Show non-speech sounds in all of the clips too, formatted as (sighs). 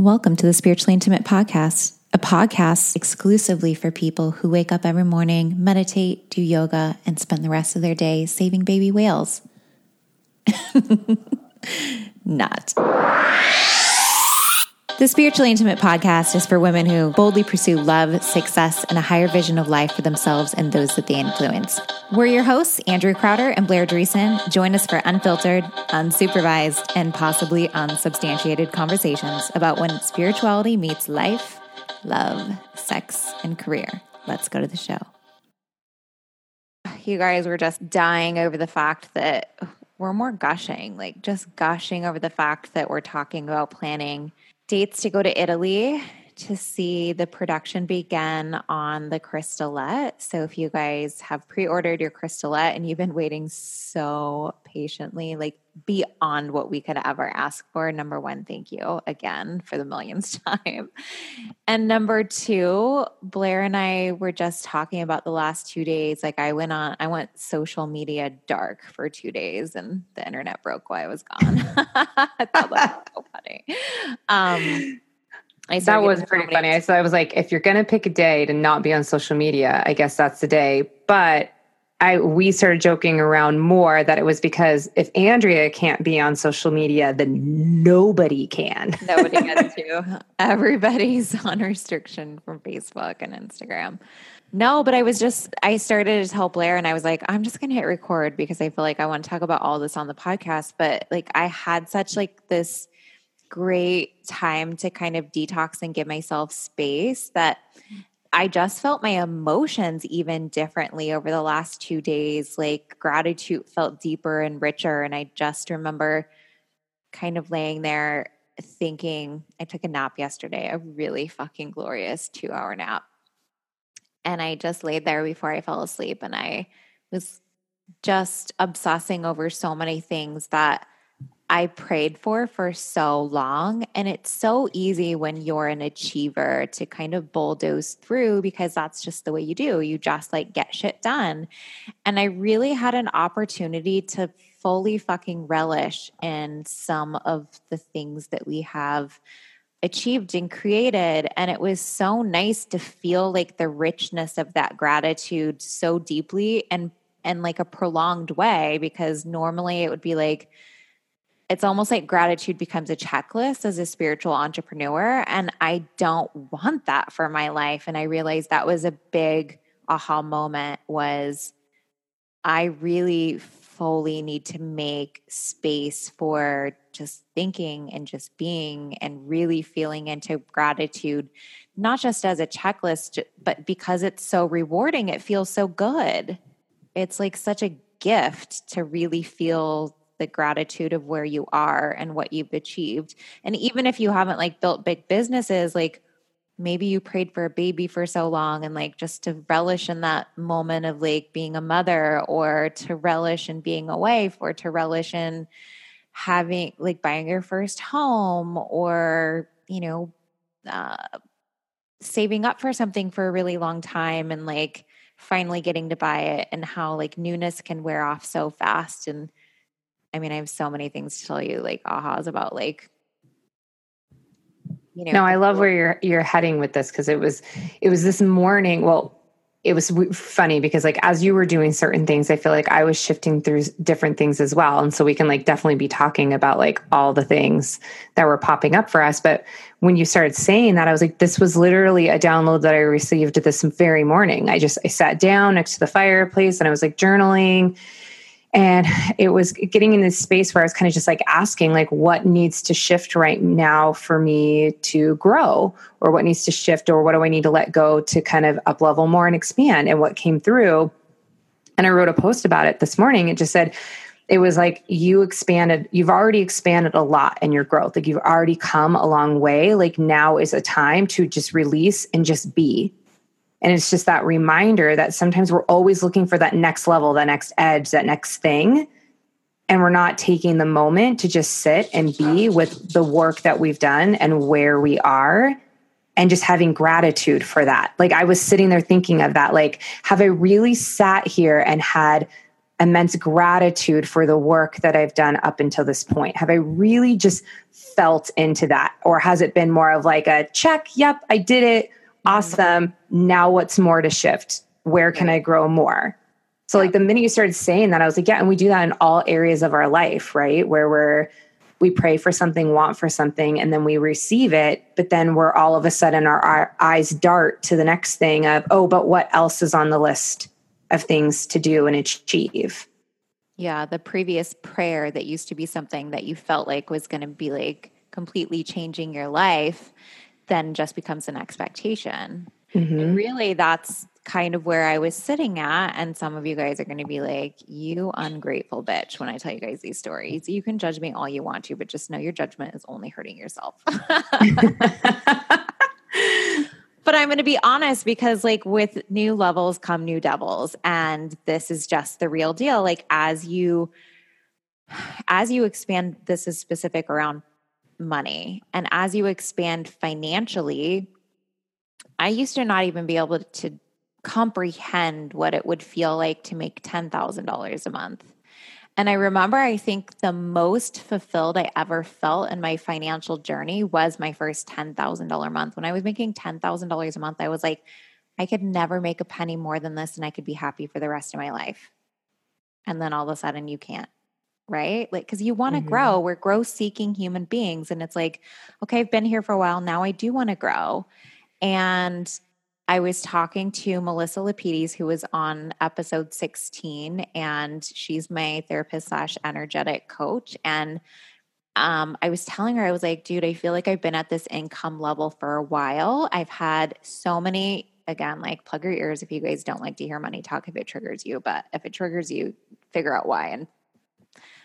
Welcome to the Spiritually Intimate Podcast, a podcast exclusively for people who wake up every morning, meditate, do yoga, and spend the rest of their day saving baby whales. (laughs) Not. The Spiritually Intimate podcast is for women who boldly pursue love, success, and a higher vision of life for themselves and those that they influence. We're your hosts, Andrea Crowder and Blair Dreesen. Join us for unfiltered, unsupervised, and possibly unsubstantiated conversations about when spirituality meets life, love, sex, and career. Let's go to the show. You guys were just dying over the fact that we're more gushing, like just gushing over the fact that we're talking about planning dates to go to Italy to see the production begin on the crystalette. So if you guys have pre-ordered your crystalette and you've been waiting so patiently, like beyond what we could ever ask for, number one, thank you again for the millionth (laughs) time. And number two, Blair and I were just talking about the last two days. Like I went on, I went social media dark for two days and the internet broke while I was gone. (laughs) That was so funny. Um, that was pretty funny. So I was like, if you're going to pick a day to not be on social media, I guess that's the day. But I we started joking around more that it was because if Andrea can't be on social media, then nobody can. (laughs) Nobody gets to. (laughs) Everybody's on restriction from Facebook and Instagram. No, but I was just I started to tell Blair and I was like, I'm just gonna hit record because I feel like I want to talk about all this on the podcast. But like I had such like this great time to kind of detox and give myself space that I just felt my emotions even differently over the last two days. Like gratitude felt deeper and richer. And I just remember kind of laying there thinking, I took a nap yesterday, a really fucking glorious two hour nap. And I just laid there before I fell asleep and I was just obsessing over so many things that I prayed for for so long. And it's so easy when you're an achiever to kind of bulldoze through because that's just the way you do. You just like get shit done. And I really had an opportunity to fully fucking relish in some of the things that we have achieved and created. And it was so nice to feel like the richness of that gratitude so deeply and and like a prolonged way because normally it would be like, it's almost like gratitude becomes a checklist as a spiritual entrepreneur. And I don't want that for my life. And I realized that was a big aha moment was I really fully need to make space for just thinking and just being and really feeling into gratitude, not just as a checklist, but because it's so rewarding, it feels so good. It's like such a gift to really feel the gratitude of where you are and what you've achieved. And even if you haven't like built big businesses, like maybe you prayed for a baby for so long and like just to relish in that moment of like being a mother or to relish in being a wife or to relish in having like buying your first home or, you know, uh, saving up for something for a really long time and like finally getting to buy it and how like newness can wear off so fast and I mean, I have so many things to tell you, like ahas about like you know. No, I love where you're you're heading with this because it was it was this morning. Well, it was funny because like as you were doing certain things, I feel like I was shifting through different things as well, and so we can like definitely be talking about like all the things that were popping up for us. But when you started saying that, I was like, this was literally a download that I received this very morning. I just I sat down next to the fireplace and I was like journaling and it was getting in this space where i was kind of just like asking like what needs to shift right now for me to grow? Or what needs to shift? Or what do i need to let go to kind of up level more and expand? And what came through and i wrote a post about it this morning. It just said it was like you expanded you've already expanded a lot in your growth. Like you've already come a long way. Like now is a time to just release and just be and it's just that reminder that sometimes we're always looking for that next level, that next edge, that next thing. And we're not taking the moment to just sit and be with the work that we've done and where we are and just having gratitude for that. Like I was sitting there thinking of that. Like, have I really sat here and had immense gratitude for the work that I've done up until this point? Have I really just felt into that? Or has it been more of like a check, yep, I did it. Mm-hmm. Awesome. Now what's more to shift? Where can I grow more? So, like the minute you started saying that, I was like, yeah, and we do that in all areas of our life, right? Where we're, we pray for something, want for something, and then we receive it. But then we're all of a sudden our, our eyes dart to the next thing of, oh, but what else is on the list of things to do and achieve? Yeah, the previous prayer that used to be something that you felt like was going to be like completely changing your life then just becomes an expectation. Mm-hmm. really, that's kind of where I was sitting at. And some of you guys are going to be like, you ungrateful bitch, when I tell you guys these stories. You can judge me all you want to, but just know your judgment is only hurting yourself. (laughs) but I'm going to be honest because, like, with new levels come new devils. And this is just the real deal. Like, as you, as you expand, this is specific around money. And as you expand financially, I used to not even be able to comprehend what it would feel like to make $10,000 a month. And I remember, I think the most fulfilled I ever felt in my financial journey was my first $10,000 month. When I was making $10,000 a month, I was like, I could never make a penny more than this and I could be happy for the rest of my life. And then all of a sudden, you can't right? Like, because you want to mm-hmm. grow. We're growth seeking human beings. And it's like, okay, I've been here for a while. Now I do want to grow. And I was talking to Melissa Lapides, who was on episode 16, and she's my therapist slash energetic coach. And um, I was telling her, I was like, dude, I feel like I've been at this income level for a while. I've had so many, again, like plug your ears if you guys don't like to hear money talk if it triggers you, but if it triggers you, figure out why and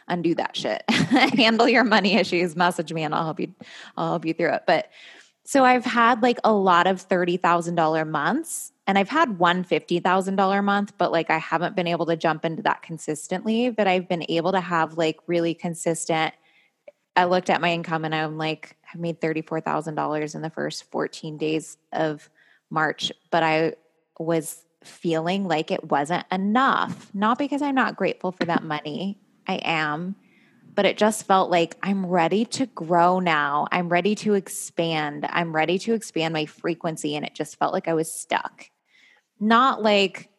undo that shit. (laughs) Handle your money issues, message me and I'll help you I'll help you through it. But so I've had like a lot of $30,000 months and I've had one $50,000 month, but like I haven't been able to jump into that consistently, but I've been able to have like really consistent I looked at my income and I'm like I made $34,000 in the first 14 days of March, but I was feeling like it wasn't enough. Not because I'm not grateful for that money. I am. But it just felt like I'm ready to grow now. I'm ready to expand. I'm ready to expand my frequency. And it just felt like I was stuck. Not like,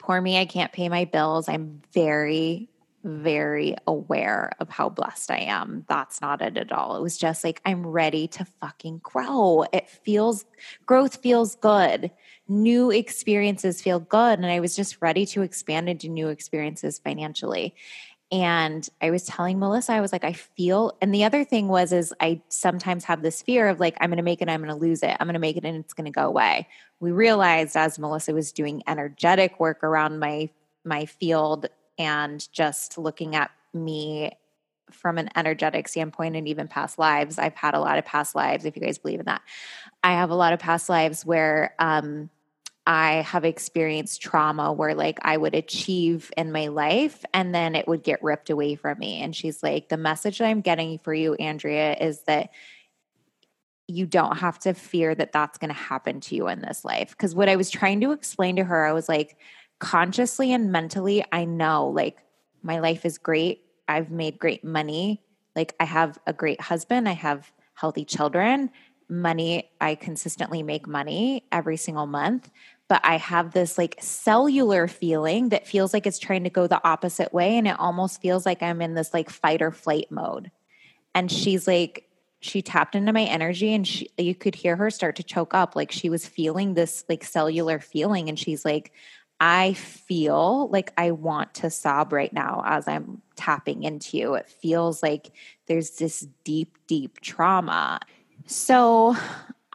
poor me, I can't pay my bills. I'm very, very aware of how blessed I am. That's not it at all. It was just like, I'm ready to fucking grow. It feels, growth feels good. New experiences feel good. And I was just ready to expand into new experiences financially. And I was telling Melissa, I was like, I feel, and the other thing was, is I sometimes have this fear of like, I'm going to make it, I'm going to lose it, I'm going to make it, and it's going to go away. We realized as Melissa was doing energetic work around my my field and just looking at me from an energetic standpoint and even past lives i've had a lot of past lives if you guys believe in that i have a lot of past lives where um I have experienced trauma where like I would achieve in my life and then it would get ripped away from me. And she's like, the message that I'm getting for you, Andrea, is that you don't have to fear that that's going to happen to you in this life. Because what I was trying to explain to her, I was like, consciously and mentally, I know like my life is great. I've made great money. Like I have a great husband. I have healthy children money i consistently make money every single month but I have this like cellular feeling that feels like it's trying to go the opposite way. And it almost feels like I'm in this like fight or flight mode. And she's like, she tapped into my energy and she, you could hear her start to choke up. Like she was feeling this like cellular feeling. And she's like, I feel like I want to sob right now as I'm tapping into you. It feels like there's this deep, deep trauma. So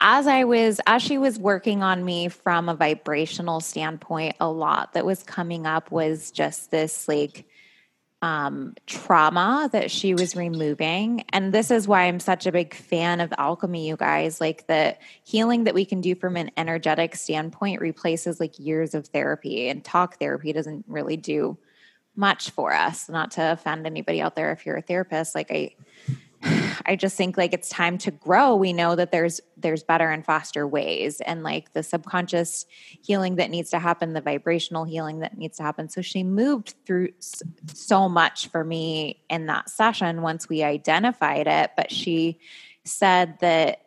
as I was, as she was working on me from a vibrational standpoint, a lot that was coming up was just this like um, trauma that she was removing. And this is why I'm such a big fan of alchemy, you guys. Like the healing that we can do from an energetic standpoint replaces like years of therapy, and talk therapy doesn't really do much for us. Not to offend anybody out there if you're a therapist, like I I just think like it's time to grow. We know that there's there's better and faster ways and like the subconscious healing that needs to happen, the vibrational healing that needs to happen. So she moved through so much for me in that session once we identified it, but she said that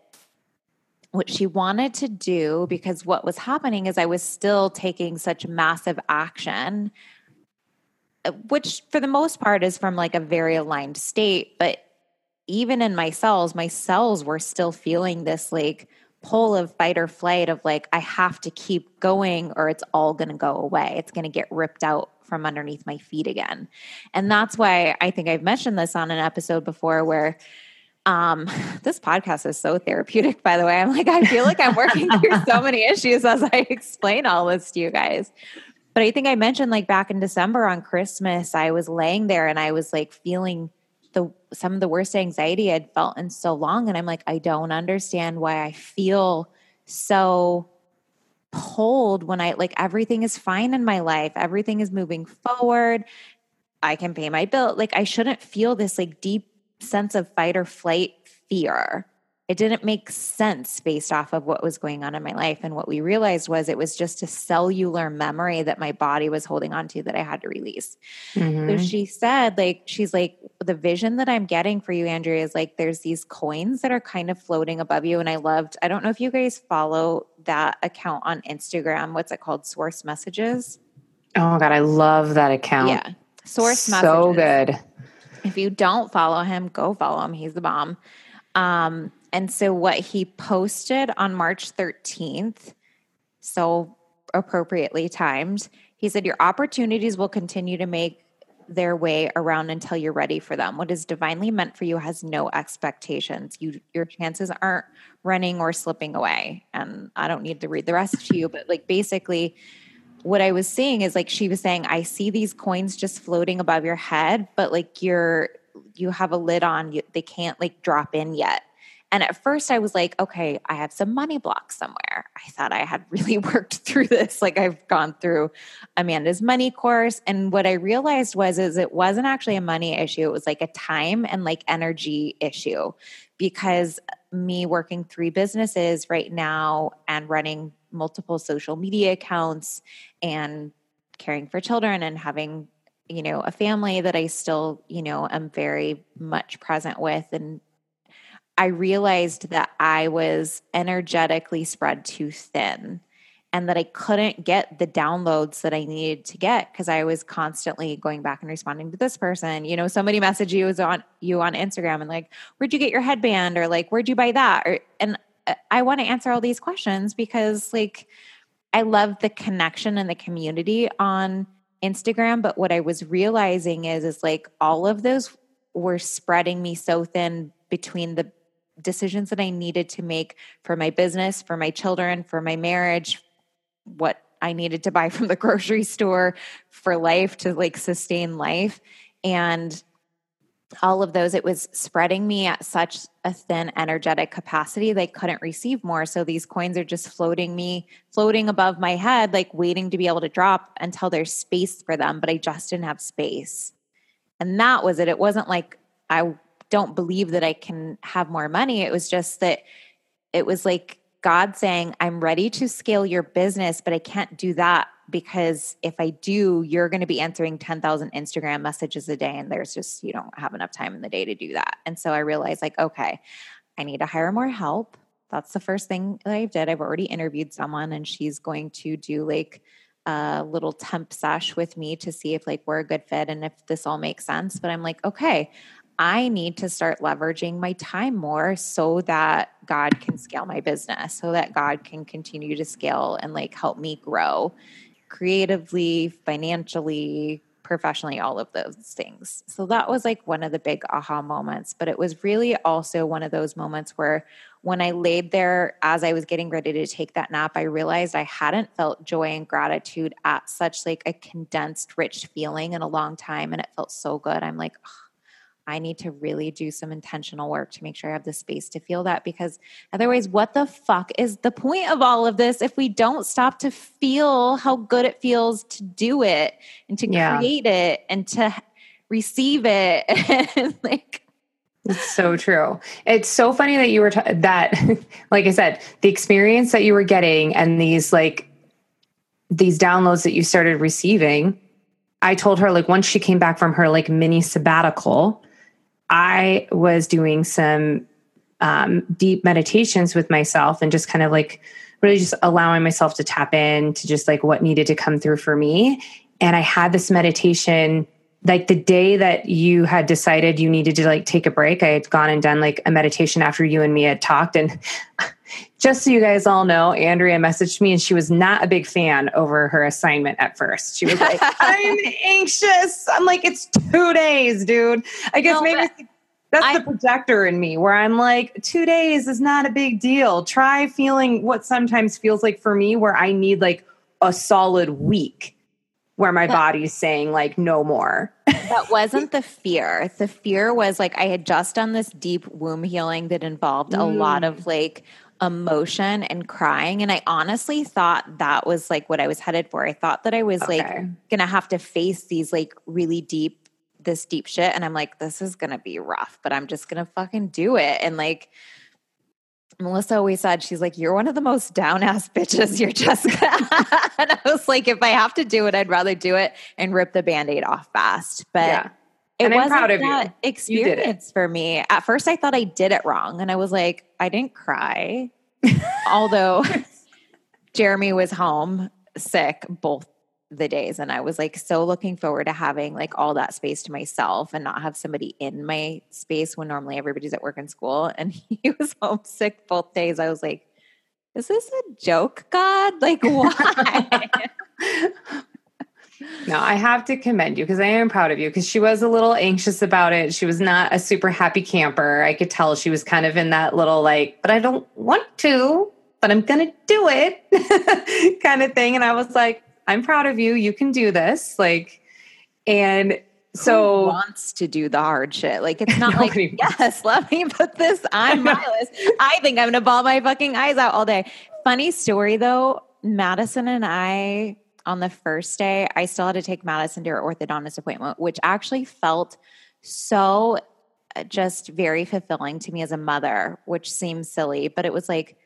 what she wanted to do because what was happening is I was still taking such massive action uh, which for the most part is from like a very aligned state but even in my cells my cells were still feeling this like pull of fight or flight of like I have to keep going or it's all going to go away it's going to get ripped out from underneath my feet again and that's why I think I've mentioned this on an episode before where um, (laughs) this podcast is so therapeutic, by the way. I'm like, I feel like I'm working through (laughs) so many issues as I explain all this to you guys. But I think I mentioned like back in December on Christmas, I was laying there and I was like feeling the some of the worst anxiety I'd felt in so long. And I'm like, I don't understand why I feel so pulled when I like everything is fine in my life, everything is moving forward. I can pay my bill. Like I shouldn't feel this like deep sense of fight or flight fear. It didn't make sense based off of what was going on in my life. And what we realized was it was just a cellular memory that my body was holding on to that I had to release. Mm-hmm. So she said, like, she's like, the vision that I'm getting for you, Andrea, is like there's these coins that are kind of floating above you. And I loved, I don't know if you guys follow that account on Instagram. What's it called? Source Messages. Oh my God, I love that account. Yeah. Source so Messages. So good. If you don't follow him, go follow him. He's the bomb. Um, and so what he posted on March 13th, so appropriately timed, he said, Your opportunities will continue to make their way around until you're ready for them. What is divinely meant for you has no expectations. You your chances aren't running or slipping away. And I don't need to read the rest to you, but like basically what I was seeing is like she was saying, I see these coins just floating above your head, but like you're you have a lid on, you, they can't like drop in yet. And at first I was like, okay, I have some money blocks somewhere. I thought I had really (laughs) worked through this. Like I've gone through Amanda's money course. And what I realized was is it wasn't actually a money issue. It was like a time and like energy issue because me working three businesses right now and running multiple social media accounts and caring for children and having you know a family that i still you know am very much present with and i realized that i was energetically spread too thin and that i couldn't get the downloads that i needed to get because i was constantly going back and responding to this person. You know somebody messaged you was on you on instagram and like where'd you get your headband? or like where'd you buy that? or and uh, I want to answer all these questions because like I love the connection and the community on Instagram, but what I was realizing is is like all of those were spreading me so thin between the decisions that I needed to make for my business, for my children, for my marriage, what I needed to buy (laughs) from the grocery store for life to like sustain life. And all of those, it was spreading me at such a thin energetic capacity they couldn't receive more. So these coins are just floating me, floating above my head, like waiting to be able to drop until there's space for them. But I just didn't have space. And that was it. It wasn't like I don't believe that I can have more money. It was just that it was like God saying, I'm ready to scale your business, but I can't do that because if I do, you're going to be answering 10,000 Instagram messages a day. And there's just, you don't have enough time in the day to do that. And so I realized, like, okay, I need to hire more help. That's the first thing that I did. I've already interviewed someone, and she's going to do like a little temp sesh with me to see if like we're a good fit and if this all makes sense. But I'm like, okay, I need to start leveraging my time more so that God can scale my business, so that God can continue to scale and like help me grow creatively, financially, professionally, all of those things. So that was like one of the big aha moments. But it was really also one of those moments where when I laid there as I was getting ready to take that nap, I realized I hadn't felt joy and gratitude at such like a condensed, rich feeling in a long time. And it felt so good. I'm like, oh, I need to really do some intentional work to make sure I have the space to feel that because otherwise, what the fuck is the point of all of this if we don't stop to feel how good it feels to do it and to yeah. create it and to receive it? (laughs) and like, It's so true. It's so funny that you were t- that, (laughs) like I said, the experience that you were getting and these like these downloads that you started receiving. I told her like once she came back from her like mini sabbatical, I was doing some um, deep meditations with myself and just kind of like really just allowing myself to tap in to just like what needed to come through for me. And I had this meditation like the day that you had decided you needed to like take a break, I had gone and done like a meditation after you and me had talked. And (laughs) just so you guys all know, Andrea messaged me and she was not a big fan over her assignment at first. She was like, (laughs) I'm anxious. I'm like, it's two days, dude. I guess no, maybe that's I, the projector in me where I'm like, two days is not a big deal. Try feeling what sometimes feels like for me, where I need like a solid week where my body's saying like no more. (laughs) that wasn't the fear. The fear was like I had just done this deep womb healing that involved mm. a lot of mm. like emotion and crying and I honestly thought that was like what I was headed for. I thought that I was okay. like to have to face these like really deep this deep shit and I'm like this is to be rough, but I'm just to fucking do it and like Melissa always said, she's like, You're one of the most down ass (laughs) bitches, you're Jessica. (laughs) and I was like, If I have to do it, I'd rather do it and rip the band aid off fast. But yeah. It and wasn't that you. experience you for me. At first, I thought I did it wrong. And I was like, I didn't cry. (laughs) Although Jeremy was home sick both the days and i was like so looking forward to having like all that space to myself and not have somebody in my space when normally everybody's at work and school and (laughs) he was homesick both days i was like is this a joke god like why (laughs) no i have to commend you because i am proud of you because she was a little anxious about it she was not a super happy camper i could tell she was kind of in that little like but i don't want to but i'm gonna do it (laughs) kind of thing and i was like I'm proud of you. You can do this. Like, and so Who wants to do the hard shit. Like it's (laughs) not like yes, let me put this on my (laughs) list. I think I'm gonna ball my fucking eyes out all day. Funny story though, Madison and I on the first day, I still had to take Madison to her orthodontist appointment, which actually felt so uh, just very fulfilling to me as a mother, which seems silly, but it was like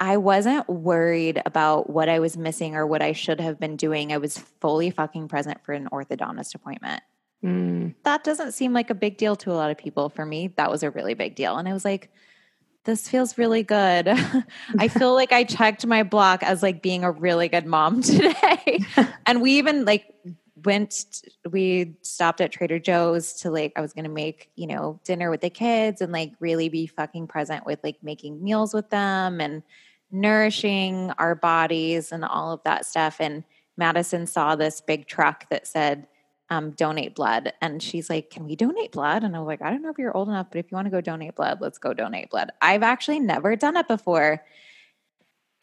I wasn't worried about what I was missing or what I should have been doing. I was fully fucking present for an orthodontist appointment. Mm. That doesn't seem like a big deal to a lot of people. For me, that was a really big deal. And I was like, this feels really good. (laughs) I feel like I checked my block as like being a really good mom (laughs) today. (laughs) and we even like went we stopped at Trader Joe's to like I was going to make, you know, dinner with the kids and like really be fucking present with like making meals with them and nourishing our bodies and all of that stuff. And Madison saw this big truck that said, um, donate blood. And she's like, Can we donate blood? And I was like, I don't know if you're old enough, but if you want to go donate blood, let's go donate blood. I've actually never done it before.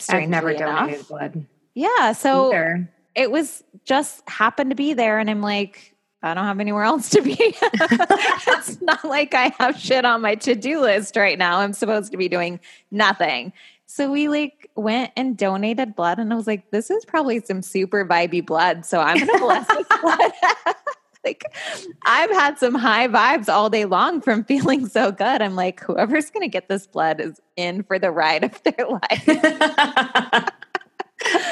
I've never enough. donated blood. Yeah. So Either. it was just happened to be there. And I'm like, I don't have anywhere (laughs) else to be. (laughs) it's not like I have shit on my to do list right now. I'm supposed to be doing nothing. So we like went and donated blood, and I was like, this is probably some super vibey blood. So I'm gonna bless this (laughs) blood. (laughs) like I've had some high vibes all day long from feeling so good. I'm like, whoever's gonna get this blood is in for the ride of their (laughs) life. I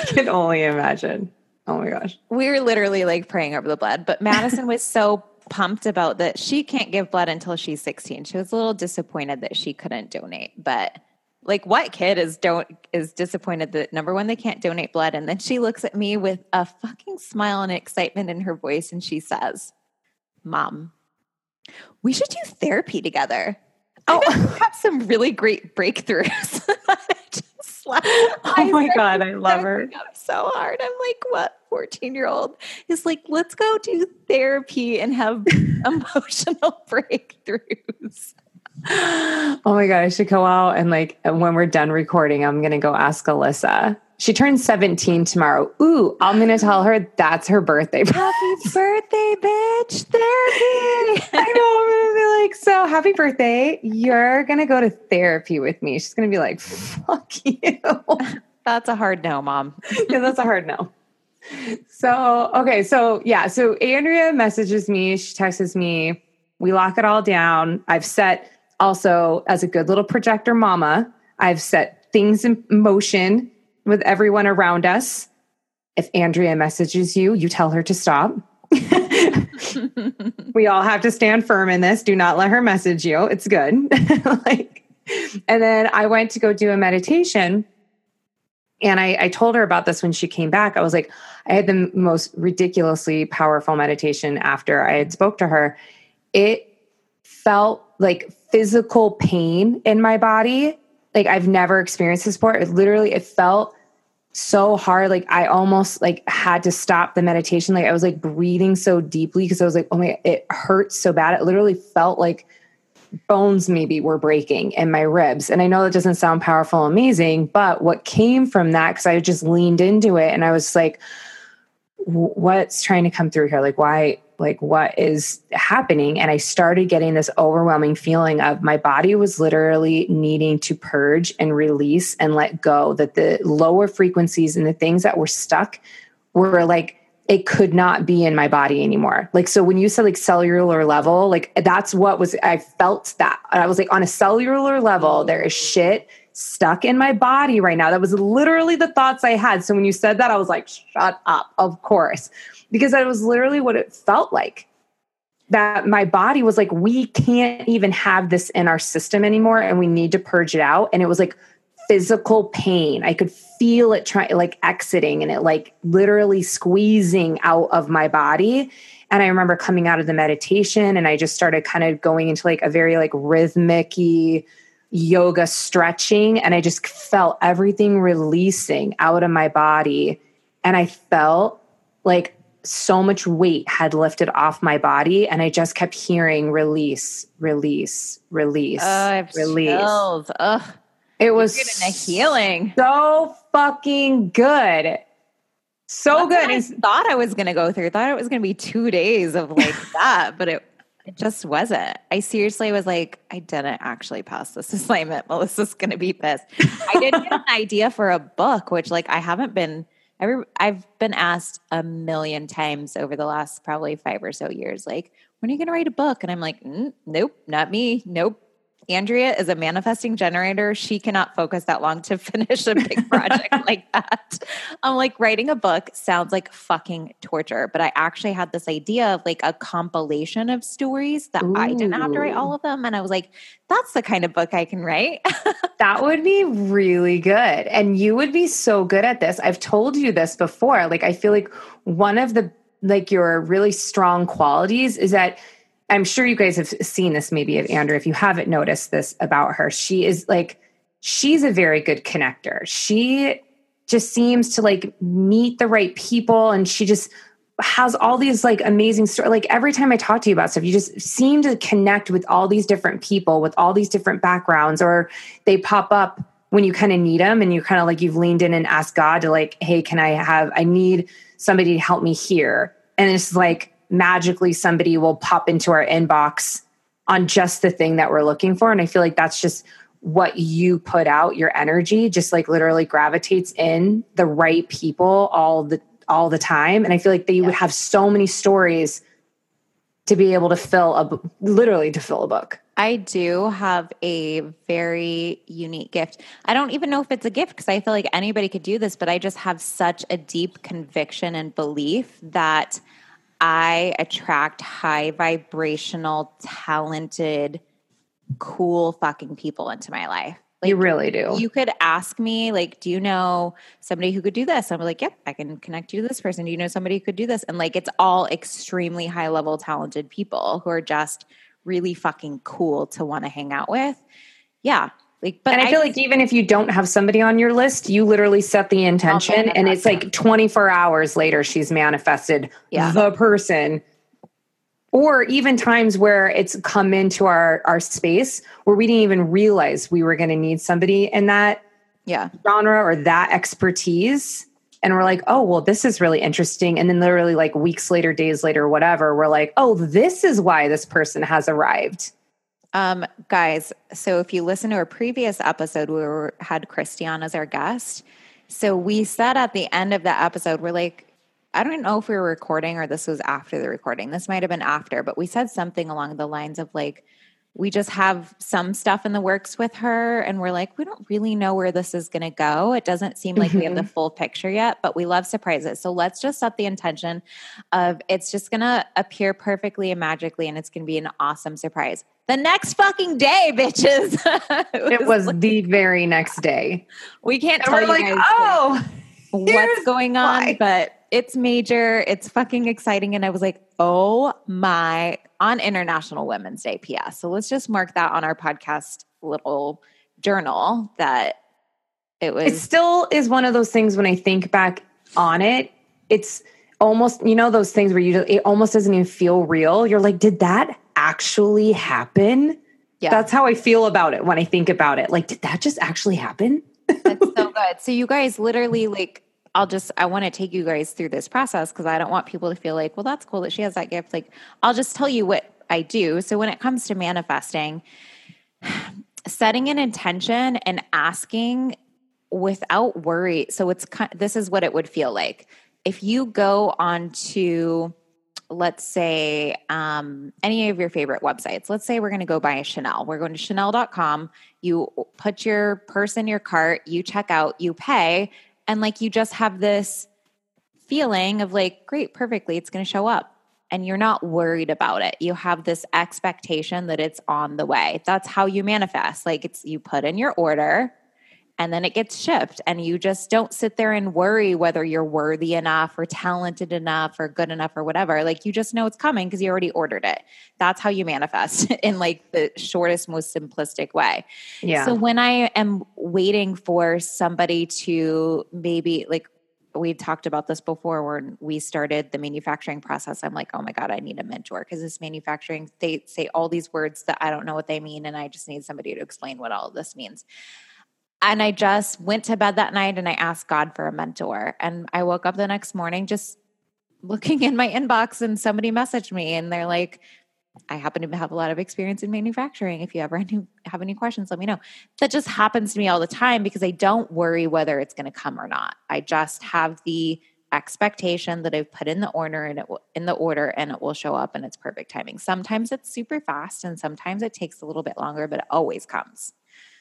can only imagine. Oh my gosh. We were literally like praying over the blood, but Madison was so pumped about that she can't give blood until she's 16. She was a little disappointed that she couldn't donate, but like what kid is don't is disappointed that number one they can't donate blood and then she looks at me with a fucking smile and excitement in her voice and she says mom we should do therapy together. Oh. have some really great breakthroughs. (laughs) Oh my god i love her. so hard. I'm like what 14 year old is like let's go do therapy and have (laughs) emotional (laughs) breakthroughs (gasps) oh my god, I should go out and like when we're done recording, I'm gonna go ask Alyssa. She turns 17 tomorrow. Ooh, I'm gonna tell her that's her birthday. Happy (laughs) birthday, bitch. Therapy. (laughs) I know. I'm gonna be like, so happy birthday. You're gonna go to therapy with me. She's gonna be like, fuck (laughs) you. That's a hard no, mom. yeah, that's a hard no. So, okay. So, yeah. So, Andrea messages me. She texts me We lock it all down. I've set also as a good little projector mama, I've set things in motion with everyone around us. If Andrea messages you, you tell her to stop. (laughs) we all have to stand firm in this. Do not let her message you. It's good. (laughs) like, and then I went to go do a meditation. And I, I told her about this when she came back. I was like, I had the most ridiculously powerful meditation after I had spoke to her. It felt like physical pain in my body. Like I've never experienced this before. It literally, it felt so hard. Like i almost like had to stop the meditation. Like i was like breathing so deeply because i was like oh my it hurts so bad. It literally felt like bones maybe were breaking in my ribs. And i know that doesn't sound powerful amazing but what came from that because i just leaned into it and i was like what's trying to come through here? Like why like what is happening. And i started getting this overwhelming feeling of my body was literally needing to purge and release and let go that the lower frequencies and the things that were stuck were like it could not be in my body anymore. Like so when you said like cellular level like that's what was i felt that i was like on a cellular level there is shit stuck in my body right now. That was literally the thoughts i had. So when you said that i was like shut up of course. Because that was literally what it felt like. That my body was like we can't even have this in our system anymore and we need to purge it out. And it was like physical pain. I could feel it trying like exiting and it like literally squeezing out of my body. And i remember coming out of the meditation and i just started kind of going into like a very like rhythmic yoga stretching and i just felt everything releasing out of my body and i felt like so much weight had lifted off my body and I just kept hearing release, release, release, oh, release. Chills. Ugh. It was a healing. So fucking good. So good. I thought I was going to go through. Thought it was going to be 2 days of like (laughs) that, but it it just wasn't. I seriously was like, I didn't actually pass this (laughs) assignment. Melissa's going to be pissed. I did get an idea for a book, which like I haven't been Every, I've been asked a million times over the last probably five or so years, like, when are you going to write a book? And I'm like, mm, nope, not me. Nope. Andrea is a manifesting generator. She cannot focus that long to (laughs) finish a big project (laughs) like that. I'm like, writing a book sounds like fucking torture, but I actually had this idea of like a compilation of stories that Ooh. I didn't have to write all of them. And I was like, that's the kind of book I can write. (laughs) that would be really good. And you would be so good at this. I've told you this before. Like, I feel like one of the like your really strong qualities is that I'm sure you guys have seen this maybe of Andrea If you haven't noticed this about her, she is like, she's a very good connector. She just seems to like meet the right people and she just has all these like amazing stories. Like every time I talk to you about stuff, you just seem to connect with all these different people with all these different backgrounds, or they pop up when you kind of need them and you kind of like you've leaned in and asked God to like, hey, can I have, I need somebody to help me here. And it's like, magically somebody will pop into our inbox on just the thing that we're looking for. And I feel like that's just what you put out, your energy just like literally gravitates in the right people all the all the time. And I feel like that you yeah. would have so many stories to be able to fill a literally to fill a book. I do have a very unique gift. I don't even know if it's a gift because I feel like anybody could do this, but I just have such a deep conviction and belief that I attract high vibrational, talented, cool fucking people into my life. Like, you really do. You could ask me, like, do you know somebody who could do this? I'm like, yep, I can connect you to this person. Do you know somebody who could do this? And like, it's all extremely high level, talented people who are just really fucking cool to want to hang out with. Yeah. Like, but and I, I feel like even if you don't have somebody on your list, you literally set the intention, and it's like 24 hours later, she's manifested yeah. the person. Or even times where it's come into our our space where we didn't even realize we were going to need somebody in that yeah genre or that expertise, and we're like, oh well, this is really interesting. And then literally like weeks later, days later, whatever, we're like, oh, this is why this person has arrived um, guys, so if you listen to a previous episode, we were, had Christian as our guest. So we said at the end of the episode, we're like, I don't know if we were recording or this was after the recording. This might have been after, but we said something along the lines of like, we just have some stuff in the works with her and we're like we don't really know where this is going to go it doesn't seem like mm-hmm. we have the mm-hmm. full picture yet but we love surprises so let's just set the intention of it's just going to appear perfectly and magically and it's going to be an awesome surprise the next fucking day bitches (laughs) it was, it was the very next day we can't and tell you like, guys oh what's going on why. but it's major it's fucking exciting and i was like oh my on International Women's Day, PS. So let's just mark that on our podcast little journal that it was. It still is one of those things when I think back on it, it's almost, you know, those things where you, it almost doesn't even feel real. You're like, did that actually happen? Yeah. That's how I feel about it when I think about it. Like, did that just actually happen? That's so (laughs) good. So you guys literally like I'll just I want to take you guys through this process because I don't want people to feel like, well, that's cool that she has that gift. Like, I'll just tell you what I do. So when it comes to manifesting, (sighs) setting an intention and asking without worry. So it's this is what it would feel like if you go on to let's say um, any of your favorite websites let's say we're going to go buy a chanel we're going to chanel.com you put your purse in your cart you check out you pay and like you just have this feeling of like, great, perfectly, it's going to show up. And you're not worried about it. You have this expectation that it's on the way. That's how you manifest. Like it's you put in your order and then it gets shipped and you just don't sit there and worry whether you're worthy enough or talented enough or good enough or whatever. Like you just know it's coming because you already ordered it. That's how you manifest (laughs) in like the shortest most simplistic way. Yeah. so when i am waiting for somebody to maybe like we talked about this before when we started the manufacturing process i'm like oh my god i need a mentor because this manufacturing they say all these words that i don't know what they mean and i just need somebody to explain what all this means and I just went to bed that night and I asked God for a mentor. And I woke up the next morning just looking in my inbox and somebody messaged me and they're like, I happen to have a lot of experience in manufacturing. If you ever have any questions, let me know. That just happens to me all the time because I don't worry whether it's going to come or not. I just have the expectation that I've put in the order and it will, in the order and it will show up and it's perfect timing. Sometimes it's super fast and sometimes it takes a little bit longer, but it always comes.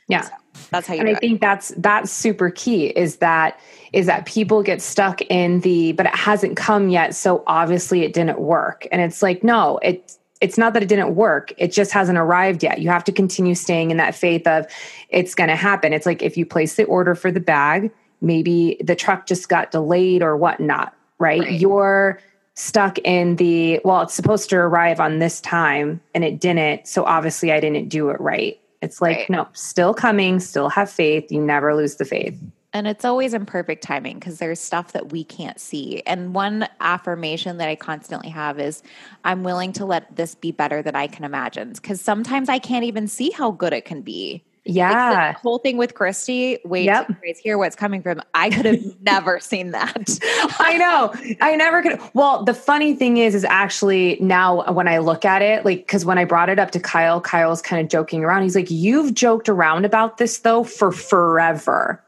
Yeah. So that's how you And I it. think that's that's super key is that is that people get stuck in the but it hasn't come yet so obviously it didn't work. And it's like no, it it's not that it didn't work. It just hasn't arrived yet. You have to continue staying in that faith of it's going to happen. It's like if you place the order for the bag, maybe the truck just got delayed or whatnot, right? right. You're stuck in the, well, it's supposed to arrive on this time and it didn't. So obviously I didn't do it right. It's like, right. no, still coming, still have faith. You never lose the faith. And it's always in perfect timing because there's stuff that we can't see. And one affirmation that I constantly have is I'm willing to let this be better than I can imagine. Because sometimes I can't even see how good it can be. Yeah. Like the whole thing with Christy, wait yep. hear what's coming from. I could have (laughs) never seen that. I know. I never could. Well, the funny thing is, is actually now when I look at it, like, because when I brought it up to Kyle, Kyle's kind of joking around. He's like, You've joked around about this though for forever.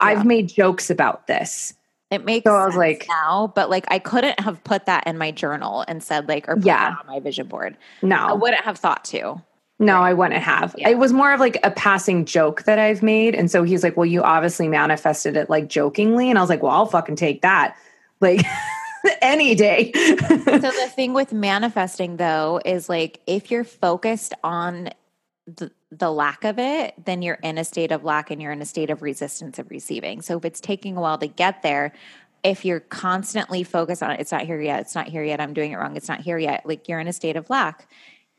Yeah. I've made jokes about this. It makes so I was like now, but like I couldn't have put that in my journal and said like or put yeah. on my vision board. No, I wouldn't have thought to. No, I wouldn't have. Yeah. It was more of like a passing joke that I've made. And so he's like, Well, you obviously manifested it like jokingly. And I was like, Well, I'll fucking take that. (laughs) Like (laughs) any day. (laughs) so the thing with manifesting though is like if you're focused on the, the lack of it, then you're in a state of lack and you're in a state of resistance of receiving. So if it's taking a while to get there, if you're constantly focused on it, it's not here yet, it's not here yet, I'm doing it wrong, it's not here yet, like you're in a state of lack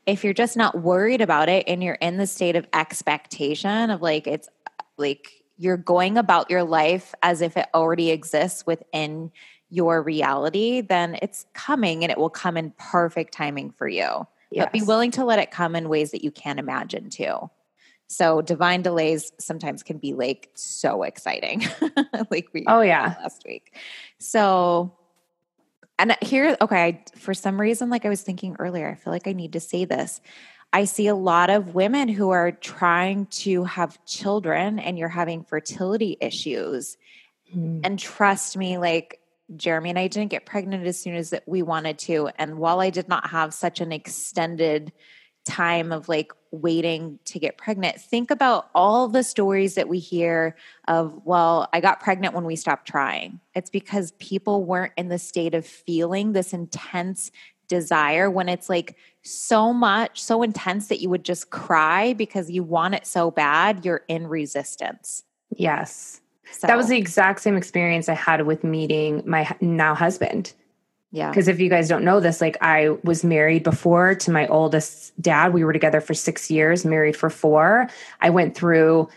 if you're just not worried about it and you're in the state of expectation of like it's like you're going about your life as if it already exists within your reality, then it's coming and it will come in perfect timing for you. Yes. But be willing to let it come in ways that you can't imagine too. So divine delays sometimes can be like so exciting. (laughs) like we Oh yeah. last week. So and here, okay, I, for some reason, like I was thinking earlier, I feel like I need to say this. I see a lot of women who are trying to have children and you're having fertility issues. Mm. And trust me, like Jeremy and I didn't get pregnant as soon as we wanted to. And while I did not have such an extended time of like waiting to get pregnant, think about all the stories that we hear of, well, I got pregnant when we stopped trying. It's because people weren't in the state of feeling this intense desire when it's like so much, so intense that you would just cry because you want it so bad, you're in resistance. Yes. So. That was the exact same experience I had with meeting my now husband. Yeah. Because if you guys don't know this, like I was married before to my oldest dad. We were together for six years, married for four. I went through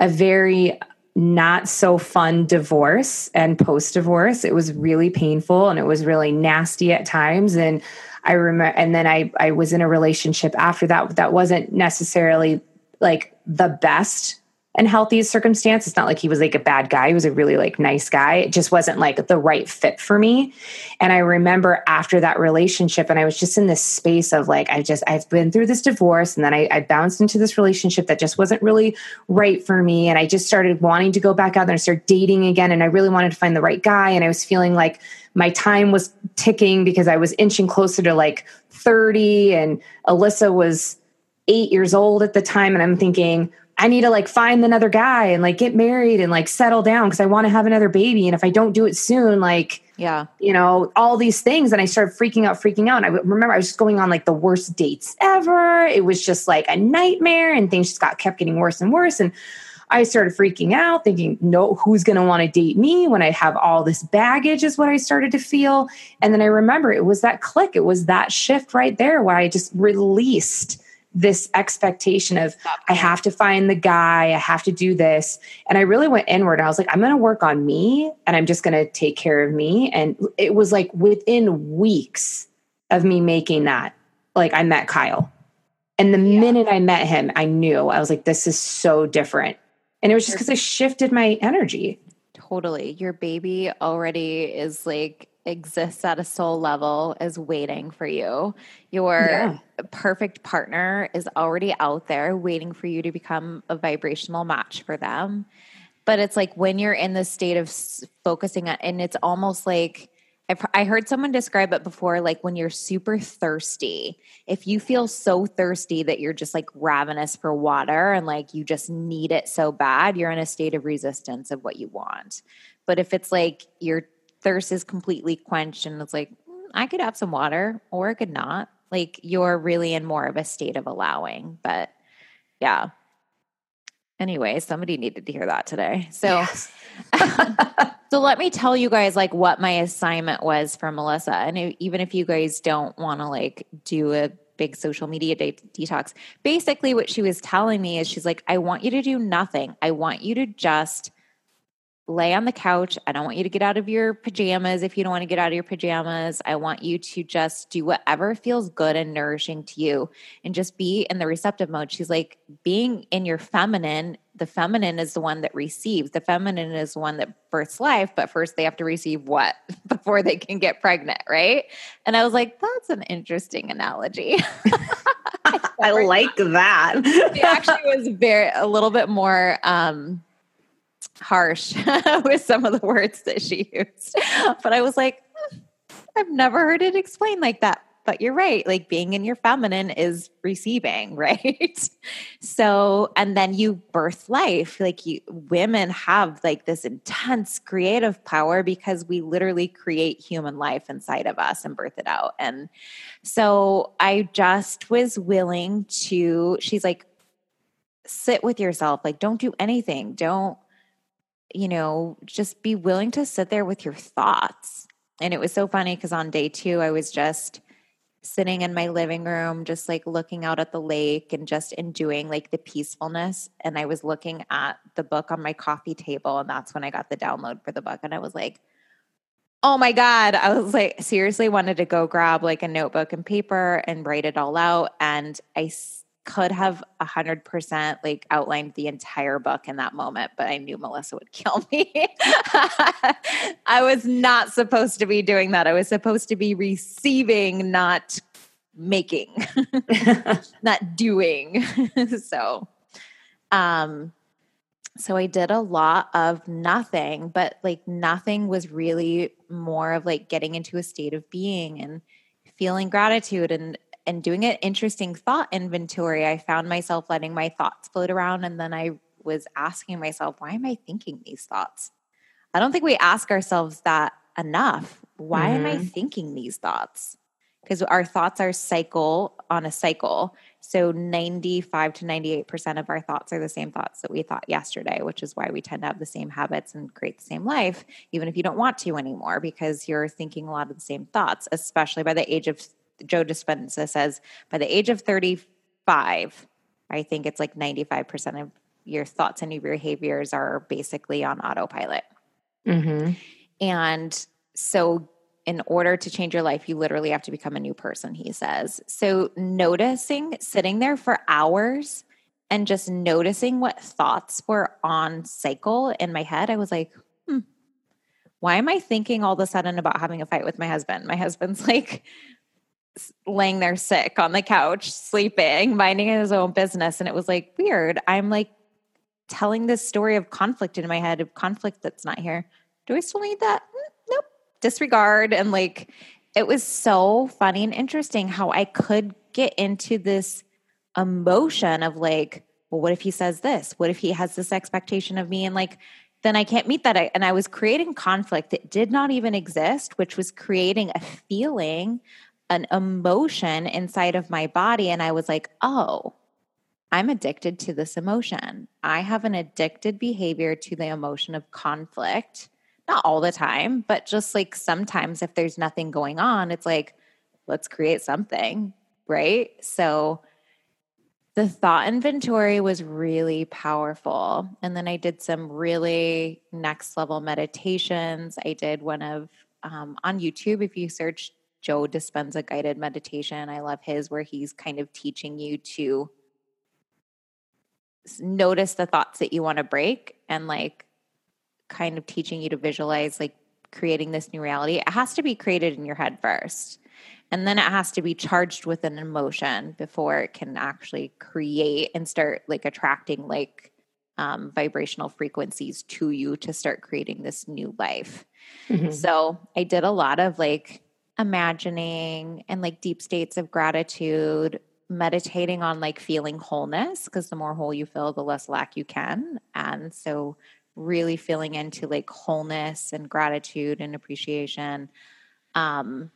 a very not so fun divorce and post divorce. It was really painful and it was really nasty at times. And I remember, and then I, I was in a relationship after that that wasn't necessarily like the best and healthy circumstance. It's not like he was like a bad guy. He was a really like nice guy. It just wasn't like the right fit for me. And I remember after that relationship, and I was just in this space of like, I just, I've been through this divorce and then I, I bounced into this relationship that just wasn't really right for me. And I just started wanting to go back out there and start dating again. And I really wanted to find the right guy. And I was feeling like my time was ticking because I was inching closer to like 30 and Alyssa was eight years old at the time. And I'm thinking, I need to like find another guy and like get married and like settle down because I want to have another baby. And if I don't do it soon, like, yeah, you know, all these things. And I started freaking out, freaking out. And I remember I was just going on like the worst dates ever. It was just like a nightmare and things just got kept getting worse and worse. And I started freaking out, thinking, no, who's going to want to date me when I have all this baggage, is what I started to feel. And then I remember it was that click, it was that shift right there where I just released this expectation of I have to find the guy, I have to do this. And I really went inward. I was like, I'm going to work on me and I'm just going to take care of me. And it was like within weeks of me making that, like I met Kyle. And the yeah. minute I met him, I knew I was like, this is so different. And it was just because I shifted my energy. Totally. Your baby already is like exists at a soul level is waiting for you. Your yeah. perfect partner is already out there waiting for you to become a vibrational match for them. But it's like when you're in the state of focusing on, and it's almost like I've, I heard someone describe it before, like when you're super thirsty. If you feel so thirsty that you're just like ravenous for water and like you just need it so bad, you're in a state of resistance of what you want. But if it's like you're thirst is completely quenched and it's like i could have some water or i could not. Like you're really in more of a state of allowing but yeah. Anyway somebody needed to hear that today. So yes. (laughs) so let me tell you guys like what my assignment was for melissa. And even if you guys don't want to like do a big social media de- detox basically what she was telling me is she's like i want you to do nothing. I want you to just lay on the couch. I don't want you to get out of your pajamas if you don't want to get out of your pajamas. I want you to just do whatever feels good and nourishing to you and just be in the receptive mode. She's like, being in your feminine, the feminine is the one that receives, the feminine is the one that births life, but first they have to receive what (laughs) before they can get pregnant, right? And I was like, that's an interesting analogy. (laughs) (laughs) I like that. it actually was very, a little bit more, um, harsh (laughs) with some of the words that she used. But I was like, hmm, I've never heard it explained like that. But you're right. Like being in your feminine is receiving, (laughs) right? so, and then you birth life. Like you, women have like this intense creative power because we literally create human life inside of us and birth it out. And so I just was willing to, she's like, sit with yourself. Like, don't do anything. Don't, you know, just be willing to sit there with your thoughts. And it was so funny because on day two, I was just sitting in my living room, just like looking out at the lake and just enjoying like the peacefulness. And I was looking at the book on my coffee table, and that's when I got the download for the book. And I was like, oh my God. I was like, seriously wanted to go grab like a notebook and paper and write it all out. And I could have a hundred percent like outlined the entire book in that moment, but I knew Melissa would kill (laughs) me. I was not supposed to be doing that. I was supposed to be receiving, not making, (laughs) not doing. (laughs) so, um, So I did a lot of nothing, but like nothing was really more of like getting into a state of being and feeling gratitude and and doing an interesting thought inventory. I found myself letting my thoughts float around and then I was asking myself, why am I thinking these thoughts? I don't think we ask ourselves that enough. Why mm-hmm. am I mm-hmm. thinking these thoughts? Because our thoughts are cycle on a cycle. So 95 to 98% of our thoughts are the same thoughts that we thought yesterday, which is why we tend to have the same habits and create the same life, even if you don't want to anymore, because you're thinking a lot of the same thoughts, especially by the age of, Joe Dispenza says, by the age of 35, I think it's like 95% of your thoughts and your behaviors are basically on autopilot. Mm-hmm. And so in order to change your life, you literally have to become a new person, he says. So, noticing sitting there for hours and just noticing what thoughts were on cycle in my head, I was like, hmm, why am I thinking all of a sudden about having a fight with my husband? My husband's (laughs) like laying there sick on the couch, sleeping, minding his own business. And it was like weird. I'm like telling this story of conflict in my head, of conflict that's not here. Do I still need that? Mm, nope. Disregard and like it was so funny and interesting how I could get into this emotion of like, well, what if he says this? What if he has this expectation of me? And like, then I can't meet that. And I was creating conflict that did not even exist, which was creating a feeling, an emotion inside of my body. And I was like, oh, I'm addicted to this emotion. I have an addicted behavior to the emotion of conflict not all the time, but just like sometimes if there's nothing going on, it's like, let's create something, right? So the thought inventory was really powerful. And then I did some really next level meditations. I did one of um, on YouTube, if you search Joe Dispenza guided meditation, I love his where he's kind of teaching you to notice the thoughts that you want to break and like kind of teaching you to visualize like creating this new reality, it has to be created in your head first. And then it has to be charged with an emotion before it can actually create and start like attracting like um, vibrational frequencies to you to start creating this new life. Mm-hmm. So I did a lot of like imagining and like deep states of gratitude, meditating on like feeling wholeness, because the more whole you feel, the less lack you can. And so really feeling into like wholeness and gratitude and appreciation um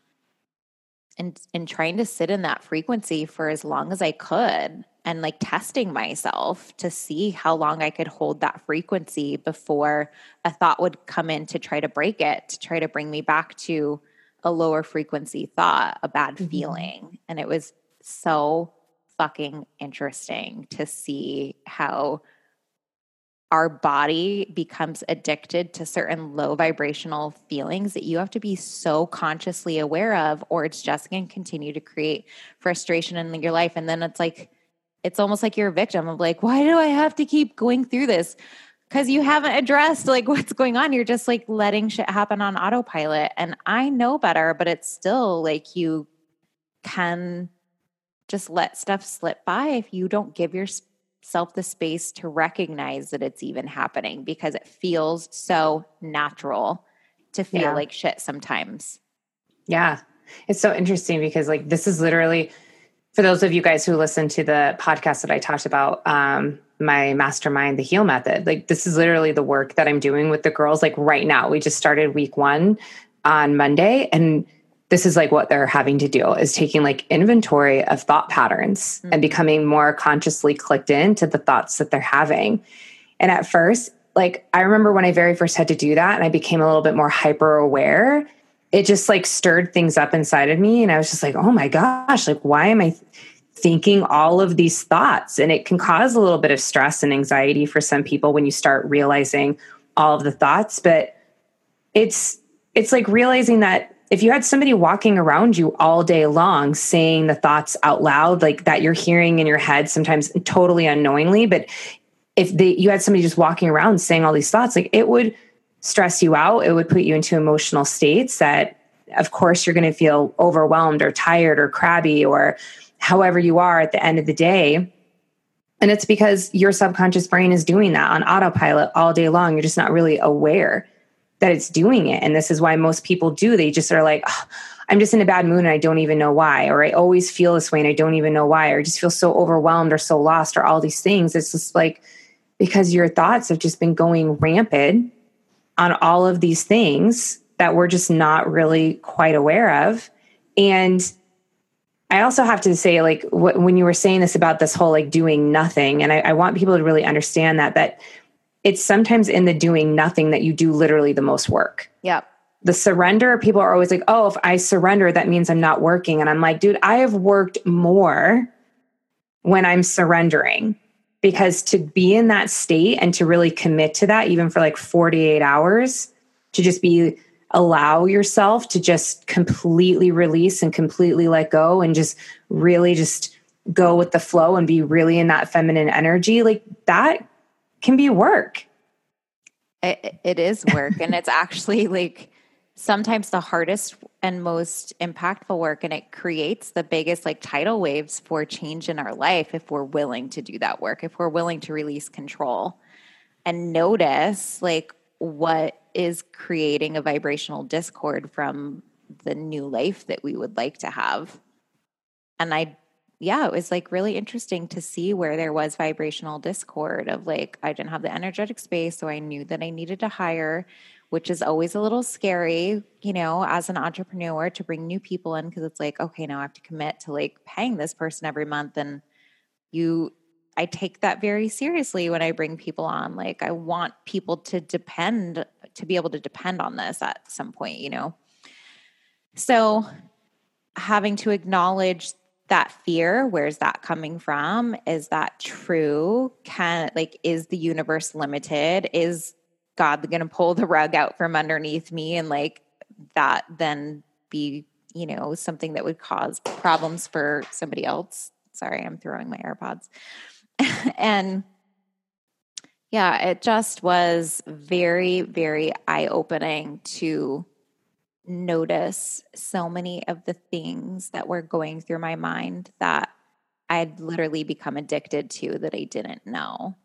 and and trying to sit in that frequency for as long as I could and like testing myself to see how long I could hold that frequency before a thought would come in to try to break it to try to bring me back to a lower frequency thought a bad mm-hmm. feeling and it was so fucking interesting to see how our body becomes addicted to certain low vibrational feelings that you have to be so consciously aware of, or it's just going to continue to create frustration in your life. And then it's like, it's almost like you're a victim of like, why do I have to keep going through this? Because you haven't addressed like (laughs) what's going on. You're just like letting shit happen on autopilot. And I know better, but it's still like you can just let stuff slip by if you don't give yourself the space to recognize that it's even happening because it feels so natural to feel yeah. like shit sometimes. Yeah. It's so interesting because like this is literally for those of you guys who listen to the podcast that I talked about um my mastermind the heal method like this is literally the work that I'm doing with the girls like right now. We just started week 1 on Monday and this is like what they're having to do is taking like inventory of thought patterns mm-hmm. and becoming more consciously clicked into the thoughts that they're having. And at first, like I remember when I very first had to do that and I became a little bit more hyper aware, it just like stirred things up inside of me. And I was just like, oh my gosh, like, why am I thinking all of these thoughts? And it can cause a little bit of stress and anxiety for some people when you start realizing all of the thoughts. But it's, it's like realizing that if you had somebody walking around you all day long saying the thoughts out loud like that you're hearing in your head sometimes totally unknowingly but if they you had somebody just walking around saying all these thoughts like it would stress you out it would put you into emotional states that of course you're going to feel overwhelmed or tired or crabby or however you are at the end of the day And it's because your subconscious brain is doing that on autopilot all day long. You're just not really aware that it's doing it. And this is why most people do. They just are like, oh, I'm just in a bad mood and I don't even know why. Or I always feel this way and I don't even know why. Or I just feel so overwhelmed or so lost or all these things. It's just like because your thoughts have just been going rampant on all of these things that we're just not really quite aware of. And I also have to say, like, wh- when you were saying this about this whole like doing nothing, and I, I want people to really understand that, that it's sometimes in the doing nothing that you do literally the most work. Yeah. The surrender, people are always like, oh, if I surrender, that means I'm not working. And I'm like, dude, I have worked more when I'm surrendering because to be in that state and to really commit to that, even for like 48 hours, to just be allow yourself to just completely release and completely let go and just really just go with the flow and be really in that feminine energy like that can be work. It, it is work. And it's actually like sometimes the hardest and most impactful work and it creates the biggest like tidal waves for change in our life if we're willing to do that work if we're willing to release control and notice like what is creating a vibrational discord from the new life that we would like to have. And I, yeah, it was like really interesting to see where there was vibrational discord of like, I didn't have the energetic space. So I knew that I needed to hire, which is always a little scary, you know, as an entrepreneur to bring new people in because it's like, okay, now I have to commit to like paying this person every month. And you, I take that very seriously when I bring people on. Like, I want people to depend to be able to depend on this at some point, you know? So having to acknowledge that fear, where's that coming from? Is that true? Can, like, is the universe limited? Is God going to pull the rug out from underneath me and, like, that then be, you know, something that would cause problems for somebody else? Sorry, I'm throwing my AirPods. (laughs) and yeah, it just was very, very eye opening to notice so many of the things that were going through my mind that I'd literally become addicted to that I didn't know.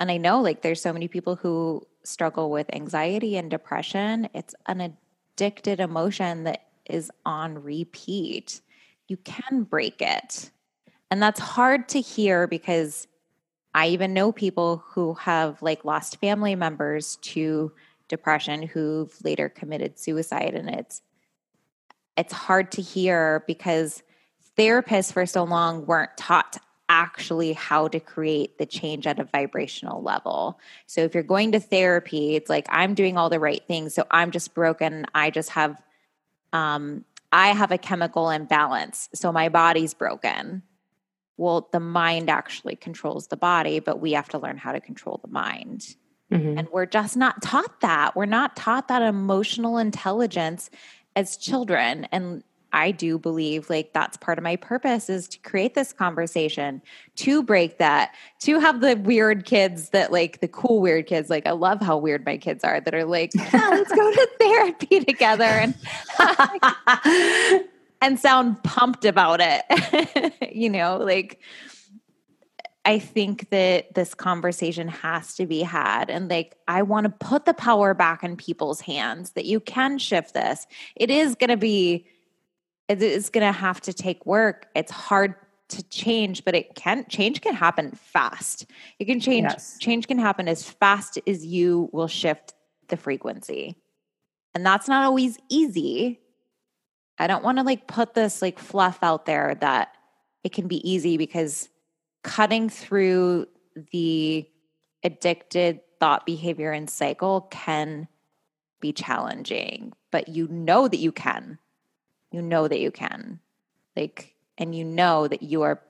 And I know like there's so many people who struggle with anxiety and depression. It's an addicted emotion that is on repeat. You can break it. And that's hard to hear because I even know people who have like lost family members to depression who've later committed suicide and it's it's hard to hear because therapists for so long weren't taught actually how to create the change at a vibrational level. So if you're going to therapy, it's like I'm doing all the right things, so I'm just broken. I just have um I have a chemical imbalance, so my body's broken well, the mind actually controls the body, but we have to learn how to control the mind. Mm-hmm. And we're just not taught that. We're not taught that emotional intelligence as children. And I do believe like that's part of my purpose is to create this conversation, to break that, to have the weird kids that like the cool weird kids. Like I love how weird my kids are that are like, let's go to therapy together. And (laughs) (laughs) and sound pumped about it. (laughs) you know, like I think that this conversation has to be had. And like, I want to put the power back in people's hands that you can shift this. It is going to be, it is going to have to take work. It's hard to change, but it can change can happen fast. It can change, yes. change can happen as fast as you will shift the frequency. And that's not always easy I don't want to like put this like fluff out there that it can be easy because cutting through the addicted thought behavior and cycle can be challenging, but you know that you can. You know that you can. Like, and you know that you are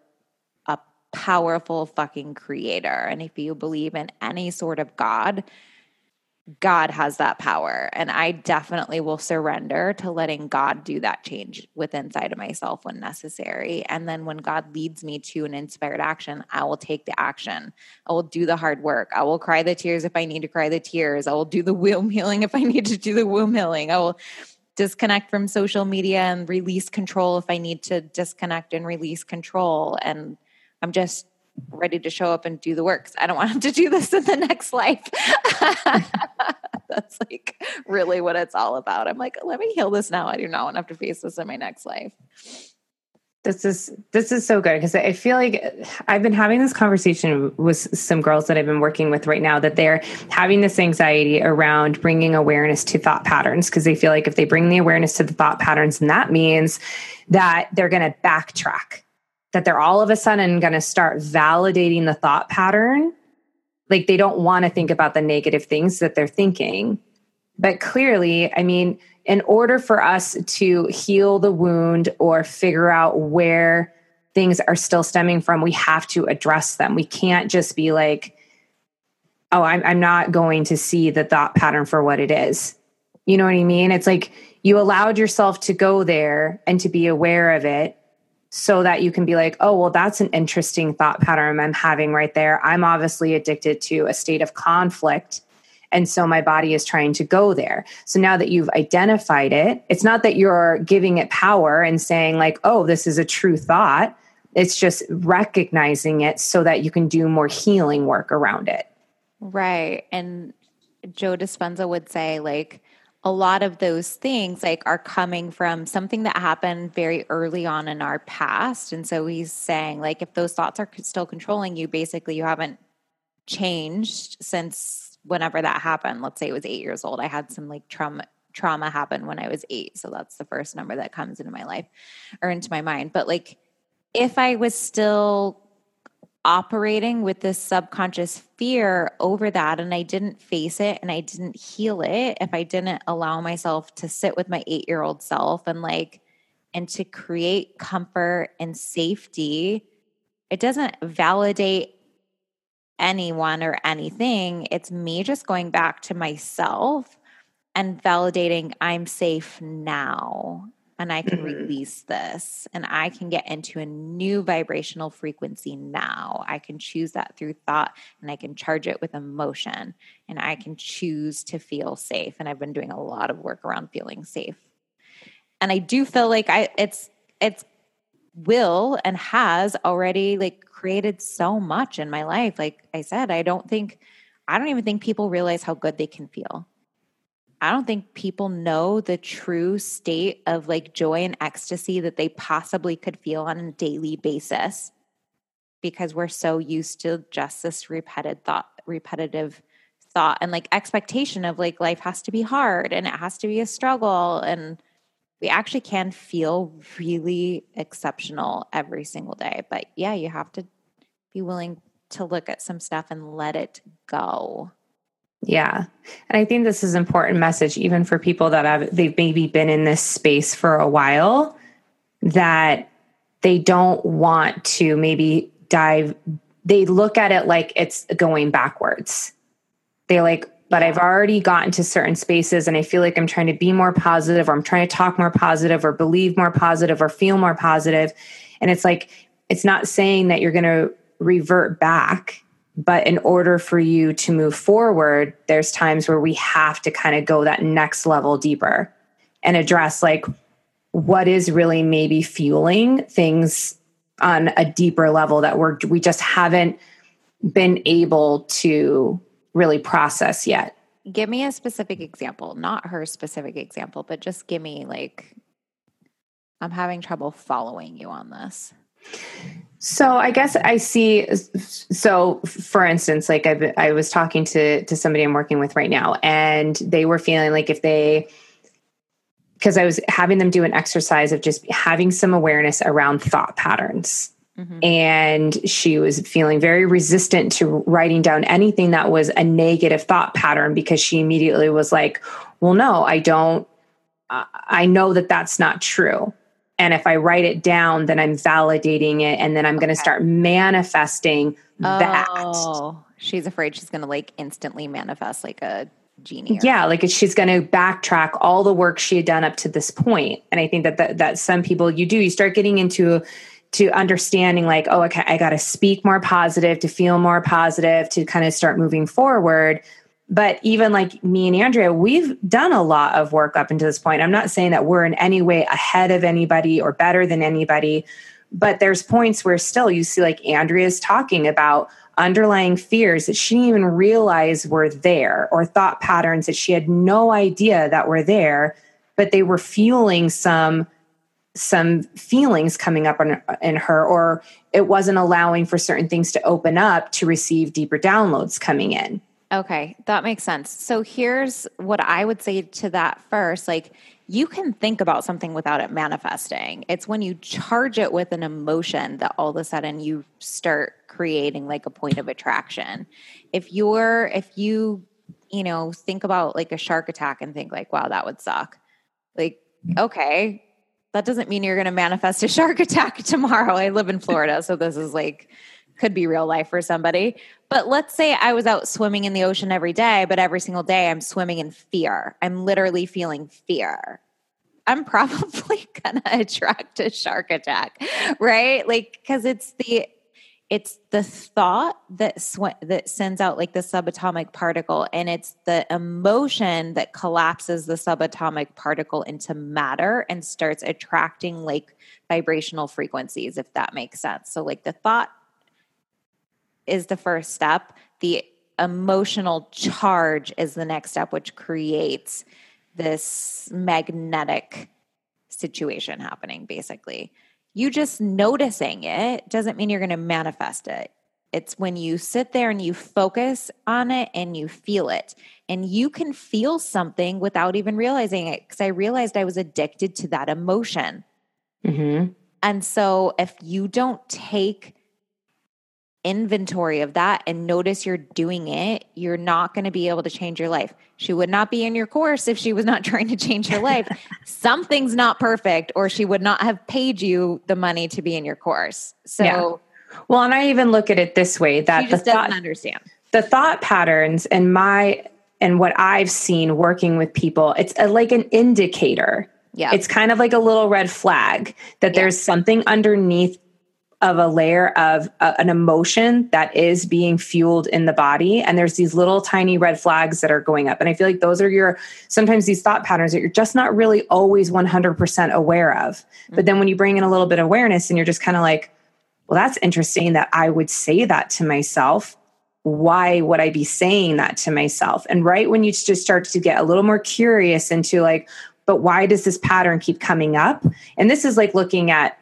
a powerful fucking creator. And if you believe in any sort of God, God has that power. And I definitely will surrender to letting God do that change within inside of myself when necessary. And then when God leads me to an inspired action, I will take the action. I will do the hard work. I will cry the tears if I need to cry the tears. I will do the womb (laughs) healing if I need to do the womb healing. I will disconnect from social media and release control if I need to disconnect and release control. And I'm just ready to show up and do the works. I don't want him to do this in the next life. (laughs) That's like really what it's all about. I'm like, let me heal this now. I do not want to have to face this in my next life. This is this is so good because I feel like I've been having this conversation with some girls that I've been working with right now that they're having this anxiety around bringing awareness to thought patterns because they feel like if they bring the awareness to the thought patterns, and that means that they're going to backtrack, that they're all of a sudden going to start validating the thought pattern. Like they don't want to think about the negative things that they're thinking. But clearly, I mean, in order for us to heal the wound or figure out where things are still stemming from, we have to address them. We can't just be like, oh, I'm, I'm not going to see the thought pattern for what it is. You know what I mean? It's like you allowed yourself to go there and to be aware of it so that you can be like, oh, well, that's an interesting thought pattern I'm having right there. I'm obviously addicted to a state of conflict and so my body is trying to go there. So now that you've identified it, it's not that you're giving it power and saying, like, oh, this is a true thought. It's just recognizing it so that you can do more healing work around it. Right. And Joe Dispenza would say, like, a lot of those things like are coming from something that happened very early on in our past and so he's saying like if those thoughts are still controlling you basically you haven't changed since whenever that happened, let's say it was eight years old, I had some like trauma trauma happen when I was eight. So that's the first number that comes into my life or into my mind. But like if I was still operating with this subconscious fear over that and I didn't face it and I didn't heal it, if I didn't allow myself to sit with my eight year old self and like, and to create comfort and safety, it doesn't validate anyone or anything. It's me just going back to myself and validating I'm safe now and I can mm-hmm. release this and I can get into a new vibrational frequency now. I can choose that through thought and I can charge it with emotion and I can choose to feel safe. And I've been doing a lot of work around feeling safe. And I do feel like I it's it's will and has already like created so much in my life. Like I said, I don't think, I don't even think people realize how good they can feel. I don't think people know the true state of like joy and ecstasy that they possibly could feel on a daily basis because we're so used to just this repetitive thought, repetitive thought and like expectation of like life has to be hard and it has to be a struggle and we actually can feel really exceptional every single day. But yeah, you have to be willing to look at some stuff and let it go. Yeah. And I think this is an important message even for people that have they've maybe been in this space for a while that they don't want to maybe dive they look at it like it's going backwards. They like but I've already gotten to certain spaces and I feel like I'm trying to be more positive or I'm trying to talk more positive or believe more positive or feel more positive. And it's like, it's not saying that you're going to revert back, but in order for you to move forward, there's times where we have to kind of go that next level deeper and address like what is really maybe fueling things on a deeper level that we're we just haven't been able to really process yet. Give me a specific example, not her specific example, but just give me like, I'm having trouble following you on this. So I guess I see. So for instance, like I, I was talking to to somebody I'm working with right now, and they were feeling like if they, because I was having them do an exercise of just having some awareness around thought patterns, Mm-hmm. And she was feeling very resistant to writing down anything that was a negative thought pattern because she immediately was like, well, no, I don't, I know that that's not true. And if I write it down, then I'm validating it and then I'm okay. going to start manifesting oh, that. She's afraid she's going to like instantly manifest like a genie. yeah, like she's going to backtrack all the work she had done up to this point. And I think that, that that some people you do you start getting into to understanding like oh okay i got to speak more positive to feel more positive to kind of start moving forward but even like me and andrea we've done a lot of work up until this point. I'm not saying that we're in any way ahead of anybody or better than anybody But there's points where still you see like Andrea's talking about underlying fears that she didn't even realize were there or thought patterns that she had no idea that were there, but they were fueling some some feelings coming up in, in her or it wasn't allowing for certain things to open up to receive deeper downloads coming in okay that makes sense. So here's what i would say to that first like you can think about something without it manifesting. It's when you charge it with an emotion that all of a sudden you start creating like a point of attraction. If you're if you you know think about like a shark attack and think like wow that would suck. Like okay that doesn't mean you're going to manifest a (laughs) shark attack tomorrow. I live in Florida, so this is like could be real life for somebody. But let's say I was out swimming in the ocean every day, but every single day I'm swimming in fear. I'm literally feeling fear. I'm (laughs) probably to attract a shark attack, right? Like cuz it's the it's the thought that sw- that sends out like the subatomic particle and it's the emotion that collapses the subatomic particle into matter and starts attracting like vibrational frequencies if that makes sense so like the thought is the first step the emotional charge is the next step which creates this magnetic situation happening basically you just noticing it doesn't mean you're going to manifest it. It's when you sit there and you focus on it and you feel it. And you can feel something without even realizing it. Because I realized I was addicted to that emotion. Mm-hmm. And so if you don't take inventory of that and notice you're doing it, you're not going to be able to change your life. She would not be in your course if she was not (laughs) trying to change her life. (laughs) Something's not perfect, or she would not have paid you the money to be in your course. So, yeah. well, and I even look at it this way that she just the doesn't understand the thought patterns and my and what I've seen working with people. It's a, like an indicator. Yeah. It's kind of like a little red flag that yeah. there's something underneath of a layer of uh, an emotion that is being fueled in the body. And there's these little tiny red flags that are going up. And i feel like those are your sometimes these thought patterns that you're just not really always 100% aware of. But then when you bring in a little bit of awareness and you're just kind of like well that's interesting that i would say that to myself. Why would i be saying that to myself? And right when you just start to get a little more curious into like but why does this pattern keep coming up? And this is like looking at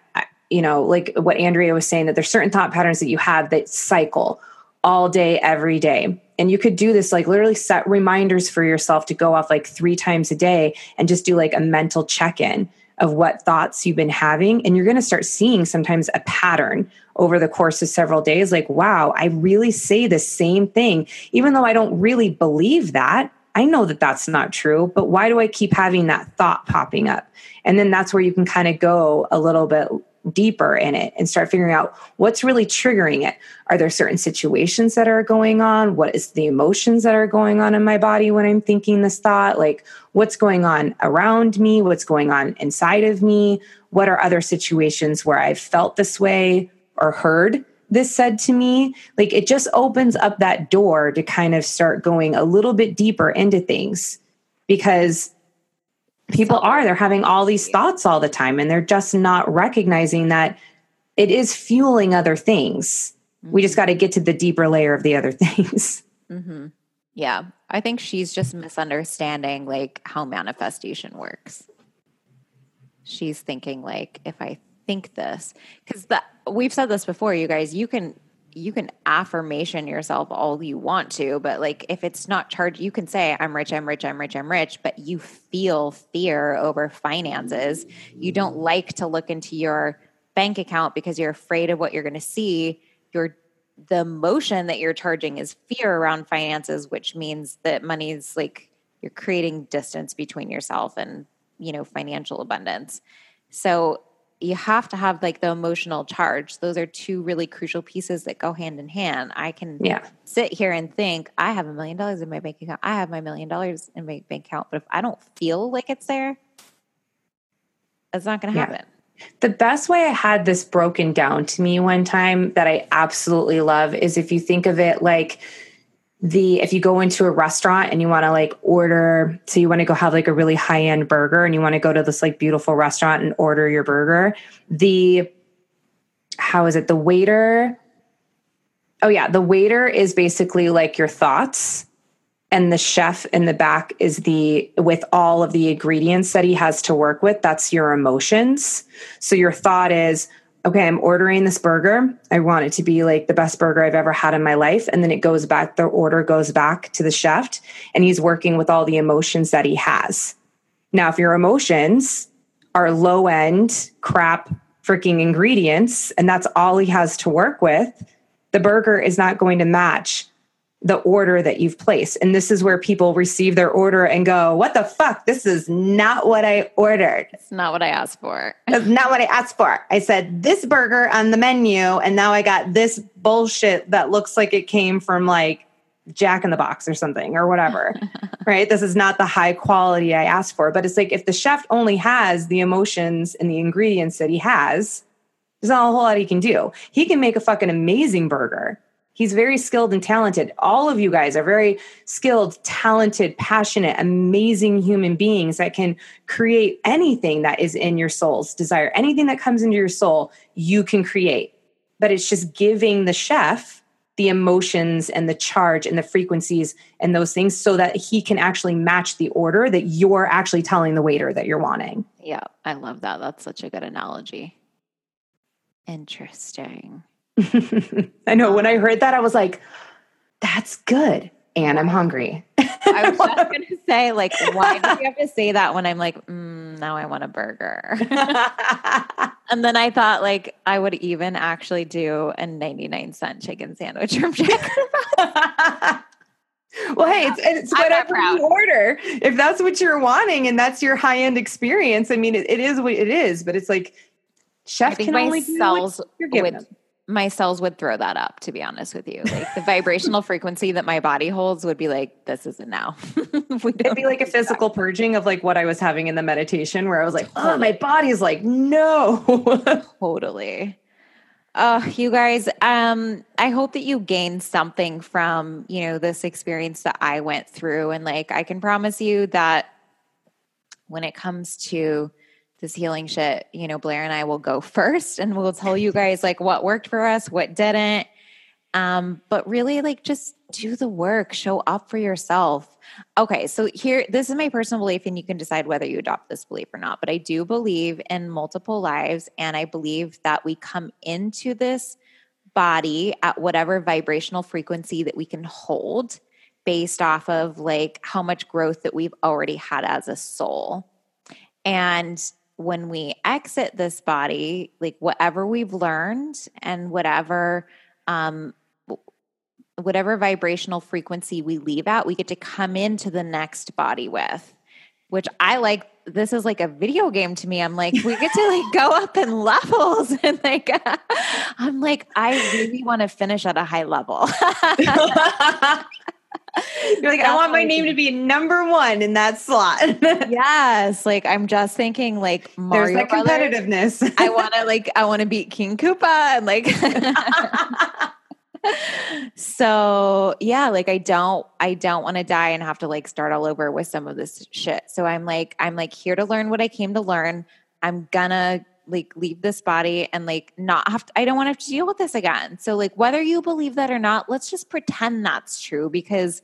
you know, like what Andrea was saying, that there's certain thought patterns that you have that cycle all day, every day. And you could do this, like literally set reminders for yourself to go off like three times a day and just do like a mental check in of what thoughts you've been having. And you're going to start seeing sometimes a pattern over the course of several days. Like, wow, I really say the same thing, even though I don't really believe that. I know that that's not true, but why do I keep having that thought popping up? And then that's where you can kind of go a little bit deeper in it and start figuring out what's really triggering it. Are there certain situations that are going on? What is the emotions that are going on in my body when I'm thinking this thought? Like what's going on around me? What's going on inside of me? What are other situations where I've felt this way or heard this said to me? Like it just opens up that door to kind of start going a little bit deeper into things because people are they're having all these thoughts all the time and they're just not recognizing that it is fueling other things mm-hmm. we just mm-hmm. got to get to the deeper layer of the other (laughs) things mm-hmm. yeah i think she's just misunderstanding like how manifestation works she's thinking like if i think this because we've said this before you guys you can you can affirmation yourself all you want to, but like if it's not charged, you can say, I'm rich, I'm rich, I'm rich, I'm rich, but you feel fear over finances. You don't mm. like to look into your bank account because you're afraid of what you're going to see. Your the emotion that you're charging is fear around finances, which means that money is like you're creating distance between yourself and you know financial abundance. So you have to have like the emotional charge. Those are two really crucial pieces that go hand in hand. I can yeah. sit here and think, I have a million dollars in my bank account. I have my million dollars in my bank account. But if I don't feel like it's there, it's not going to yeah. happen. The best way I had this broken down to me one time that I absolutely love is if you think of it like the if you go into a restaurant and you want to like order so you want to go have like a really high end burger and you want to go to this like beautiful restaurant and order your burger the how is it? The waiter. Oh, yeah. The waiter is basically like your thoughts. And the chef in the back is the, with all of the ingredients that he has to work with, that's your emotions. So your thought is, okay, I'm ordering this burger. I want it to be like the best burger I've ever had in my life. And then it goes back, the order goes back to the chef, and he's working with all the emotions that he has. Now, if your emotions are low end, crap, freaking ingredients, and that's all he has to work with, the burger is not going to match the order that you've placed. And this is where people receive their order and go, What the fuck? This is not what I ordered. It's not what I asked for. (laughs) That's not what I asked for. I said this burger on the menu, and now I got this bullshit that looks like it came from like Jack in the Box or something or whatever. (laughs) right? This is not the high quality I asked for. But it's like if the chef only has the emotions and the ingredients that he has, there's not a whole lot he can do. He can make a fucking amazing burger. He's very skilled and talented. All of you guys are very skilled, talented, passionate, amazing human beings that can create anything that is in your soul's desire. Anything that comes into your soul, you can create. But it's just giving the chef the emotions and the charge and the frequencies and those things so that he can actually match the order that you're actually telling the waiter that you're wanting. Yeah, I love that. That's such a good analogy. Interesting. (laughs) I know when I heard that, I was like, that's good. And I'm hungry. I was just (laughs) going to say, like, why do you have to say that when I'm like, mm, now I want a burger? (laughs) and then I thought, like, I would even actually do a 99 cent chicken sandwich from Jack. well, hey, it's, it's whatever you order. If that's what you're wanting and that's your high end experience, I mean, it, it is what it is, but it's like, chef can only do what you're giving with, them my cells would throw that up to be honest with you. Like the vibrational frequency that my body holds would be like this isn't now. (laughs) It'd be like a physical purging of like what i was having in the meditation where i was like oh my body's like no. (laughs) Totally. Uh you guys um i hope that you gained something from you know this experience that i went through. And like i can promise you that when it comes to this healing shit, you know, Blair and I will go (laughs) first and we'll tell you guys like what worked for us, what didn't. Um, but really like just do the work, show up for yourself. Okay, so here this is my personal belief, and you can decide whether you adopt this belief or not. But I do believe in multiple lives, and I believe that we come into this body at whatever vibrational frequency that we can hold based off of like how much growth that we've already had as a soul. And when we exit this body, like whatever we've learned and whatever um, whatever vibrational frequency we leave out, we get to come into the next body with. Which I like. This is like a video game to me. I'm like, we get to (laughs) like go up in levels, (laughs) and like, I'm like, I really want to finish at a high level. (laughs) (laughs) You're like, I want my name to be number one in that slot. (laughs) yes. Like I'm just thinking like Mario There's that competitiveness. I want to (laughs) like, I want to beat King Koopa and like, so yeah, like I don't, I don't want to die and have to like start all over with some of this shit. So I'm like, I'm like here to learn what I came to learn. I'm gonna like leave this body and like not have to, I don't want to have to deal with this again. So like whether you believe that or not, let's just pretend that's true because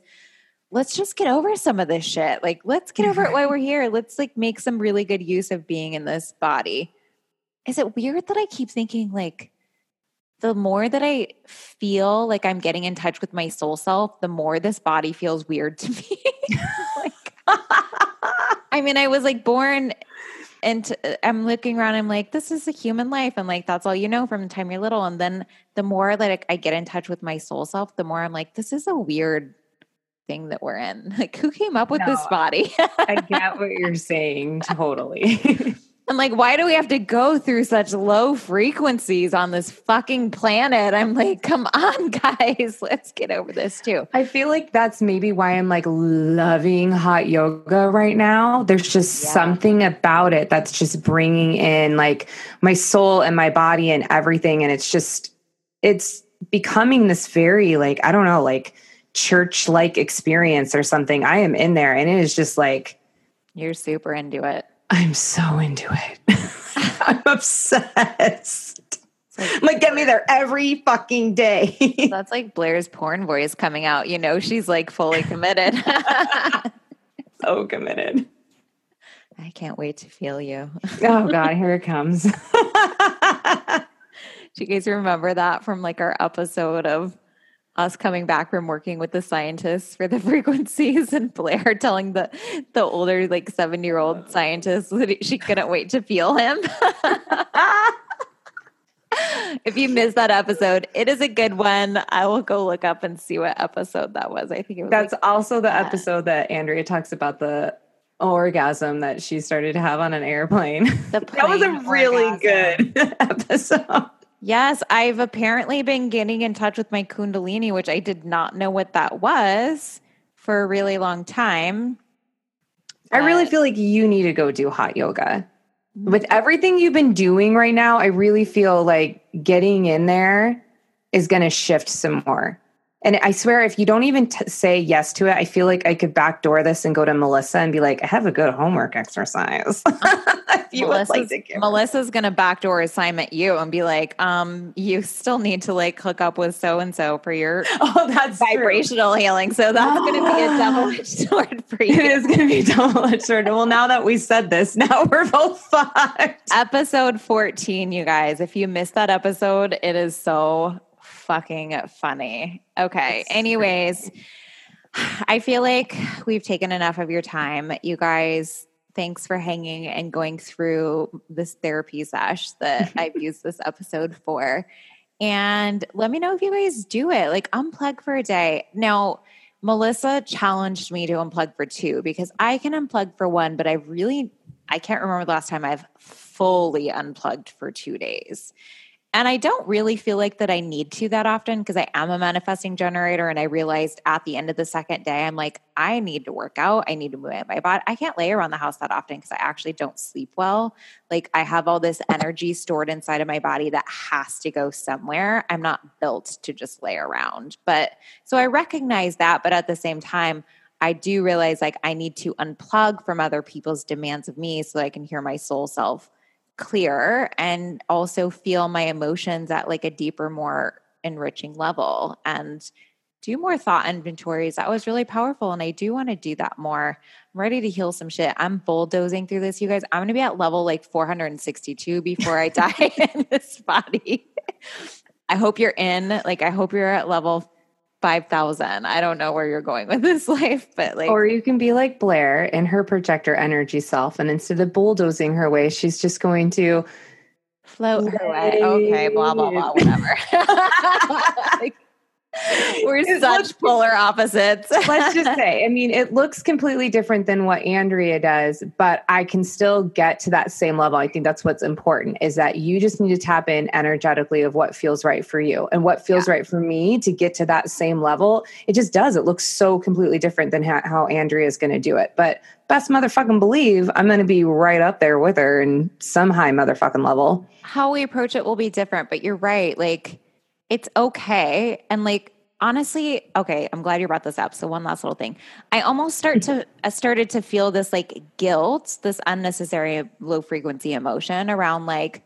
let's just get over some of this shit. Like let's get over it while we're here. Let's like make some really good use of being in this body. Is it weird that I keep thinking like the more that I feel like I'm getting in touch with my soul self, the more this body feels weird to me. (laughs) like (laughs) I mean, I was like born and to, I'm looking around. I'm like, this is a human life, and like that's all you know from the time you're little. And then the more that I get in touch with my soul self, the more I'm like, this is a weird thing that we're in. (laughs) Like, who came up with no, this body? I get what you're saying totally. (laughs) (laughs) I'm like, why do we have to go through such low frequencies on this fucking planet? I'm like, come on, (laughs) guys, let's get over this too. I feel like that's maybe why I'm like loving hot yoga right now. There's just yeah. something about it that's just bringing in like my soul and my body and everything. And it's just, it's becoming this very, like, I don't know, like church like experience or something. I am in there and it is just like, you're super into it. I'm so into it. (laughs) I'm obsessed. Like, like, get me there every fucking day. (laughs) that's like Blair's porn voice coming out. You know, she's like fully committed. (laughs) so committed. I can't wait to feel you. oh God, here it comes. Do you guys remember that from like our episode of us coming back from working with the scientists for the (laughs) frequencies and Blair telling the the older like seven year old uh. scientist that she couldn't wait to feel him. (laughs) if you missed that episode, it is a good one. I will go look up and see what episode that was. I think it was That's like, also the yeah. episode that Andrea talks about the orgasm that she started to have on an airplane. (laughs) that was a really orgasm. good episode. Yes, I've apparently been getting in touch with my Kundalini, which I did not know what that was for a really long time. I really feel like you need to go do hot yoga. With everything you've been doing right now, I really feel like getting in there is going to shift some more. And I swear, if you don't even t- say yes to it, I feel like I could backdoor this and go to Melissa and be like, I have a good homework exercise. (laughs) you Melissa's, would like to give Melissa's going to backdoor assignment you and be like, um, you still need to like hook up with so and so for your (laughs) oh, that's vibrational true. healing. So that's going to be a (gasps) double edged sword for you. It is going to be double edged sword. Well, now that we said this, (laughs) now we're both fucked. Episode 14, you guys. If you missed that episode, it is so fucking funny. Okay. Anyways, I feel like we've taken enough of your time. You guys, thanks for hanging and going through this therapy sesh that (laughs) I've used this episode for. And let me know if you guys do it. Like unplug for a day. Now, Melissa challenged me to unplug for two because I can unplug for one, but I really I can't remember the last time I've fully unplugged for two days. And I don't really feel like that I need to that often because I am a manifesting generator. And I realized at the end of the second day, I'm like, I need to work out. I need to move my body. I can't lay around the house that often because I actually don't sleep well. Like I have all this energy stored inside of my body that has to go somewhere. I'm not built to just lay around. But so I recognize that. But at the same time, I do realize like I need to unplug from other people's demands of me so that I can hear my soul self clear and also feel my emotions at like a deeper, more enriching level and do more thought inventories. That was really powerful. And I do want to do that more. I'm ready to heal some shit. I'm bulldozing through this, you guys. I'm going to be at level like 462 before I (laughs) die in this body. (laughs) I hope you're in. Like, I hope you're at level 5,000. I don't know where you're going with this (laughs) life, but like. Or you can be like Blair in her projector energy self. And instead of bulldozing her way, she's just going to float her way. Okay, blah, blah, blah, whatever. (laughs) like, We're it such looks, polar opposites. let's just (laughs) say, I mean, it looks completely different than what Andrea does, but I can still get to that same level. I think that's what's important is that you just need to tap in energetically of what feels right for you and what feels yeah. right for me to get to that same level. It just does. It looks so completely different than how, how Andrea is going to do it. But best motherfucking believe I'm going to be right up there with her in some high motherfucking level. How we approach it will be different, but you're right. Like, it's okay. And like, honestly, okay, I'm glad you brought this up. So one last little thing. I almost start to (laughs) I started to feel this like guilt, this unnecessary low frequency emotion around like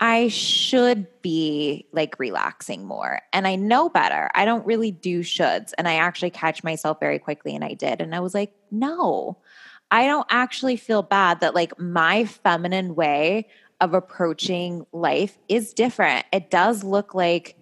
I should be like relaxing more. And I know better. I don't really do shoulds. And I actually catch myself very quickly and I did. And I was like, no. I don't actually feel bad that like my feminine way of approaching life is different. It does look like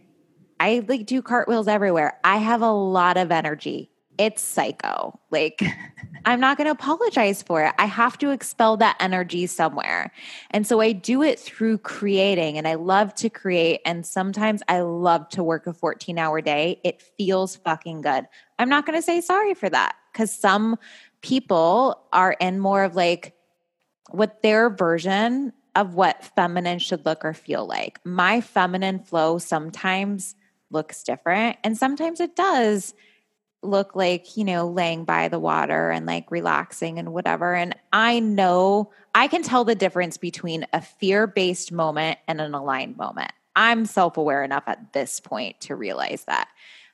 I like do cartwheels everywhere. I have a lot of energy. It's psycho. Like, (laughs) I'm not going to apologize for it. I have to expel that energy somewhere. And so I do it through creating, and I love to create. And sometimes I love to work a 14 hour day. It feels fucking good. I'm not going to say sorry for that because some people are in more of like what their version of what feminine should look or feel like. My feminine flow sometimes looks different. And sometimes it does look like, you know, laying by the water and like relaxing and whatever. And I know I can tell the difference between a fear based moment and an aligned moment. I'm self aware enough at this point to realize that.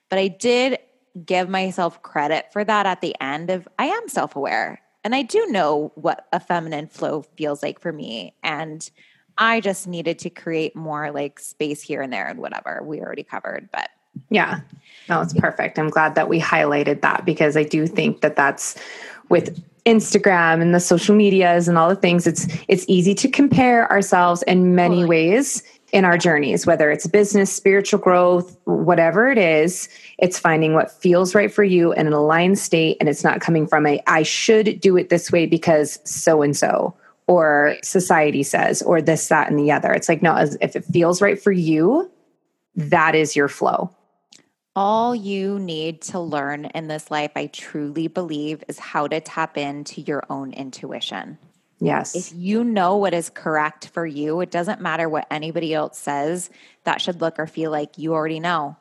But I did give myself credit for that at the end of I am self aware and I do know what a feminine flow feels like for me. And I just needed to create more like space here and there and whatever we already covered. But yeah, no, it's perfect. I'm glad that we highlighted that because I do think that that's with Instagram and the social medias and all the things. It's it's easy to compare ourselves in many ways in our journeys, whether it's business, spiritual growth, whatever it is, it's finding what feels right for you in an aligned state. And it's not coming from a, I should do it this way because so and so, or society says, or this, that, and the other. It's like, no, if it feels right for you, that is your flow. All you need to learn in this life, I truly believe, is how to tap into your own intuition. Yes. If you know what is correct for you, it doesn't matter what anybody else says that should look or feel like you already know.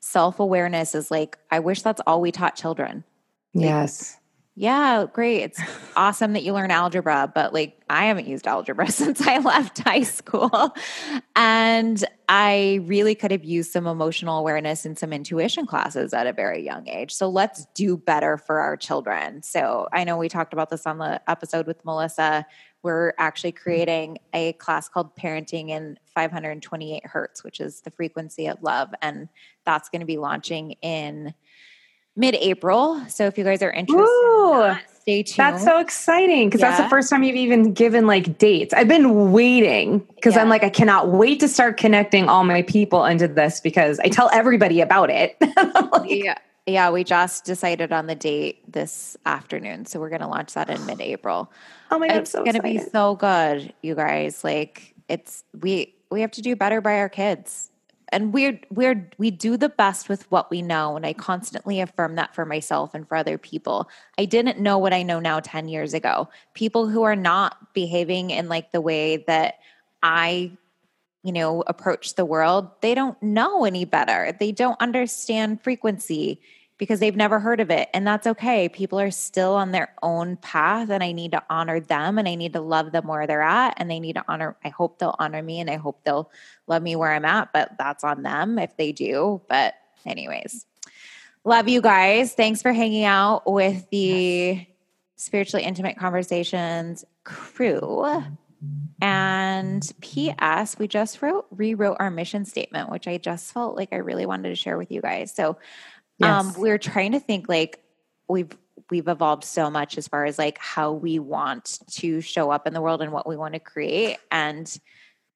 Self awareness is like, I wish that's all we taught children. Yes yeah, great. It's awesome that you learn algebra, but like I haven't used algebra (laughs) since I left high school. And I really could have used some emotional awareness and some intuition classes at a very young age. So let's do better for our children. So I know we talked about this on the episode with Melissa. We're actually creating a class called Parenting in 528 Hertz, which is the frequency of love. And that's going to be launching in mid April. So if you guys are interested, in that, stay tuned. That's so exciting because yeah. that's the first time you've even given like dates. I've been waiting because yeah. I'm like, I cannot wait to start connecting all my people into this because I tell everybody about it. (laughs) like, yeah. Yeah, we just decided on the date this afternoon. So we're going to launch that in mid April. Oh my God, it's so going to be so good, you guys. Like, it's, we, we have to do better by our kids and we're we're we do the best with what we know and i constantly affirm that for myself and for other people. I didn't know what i know now 10 years ago. People who are not behaving in like the way that i you know approach the world they don't know any better. They don't understand frequency because they've never heard of it. And that's okay. People are still on their own path, and I need to honor them and I need to love them where they're at. And they need to honor, I hope they'll honor me and I hope they'll love me where I'm at, but that's on them if they do. But, anyways, love you guys. Thanks for hanging out with the Spiritually Intimate Conversations crew. And P.S. We just wrote rewrote our mission statement, which I just felt like I really wanted to share with you guys. So yes. Um, we're trying to think like we've we've evolved so much as far as like how we want to show up in the world and what we want to create. And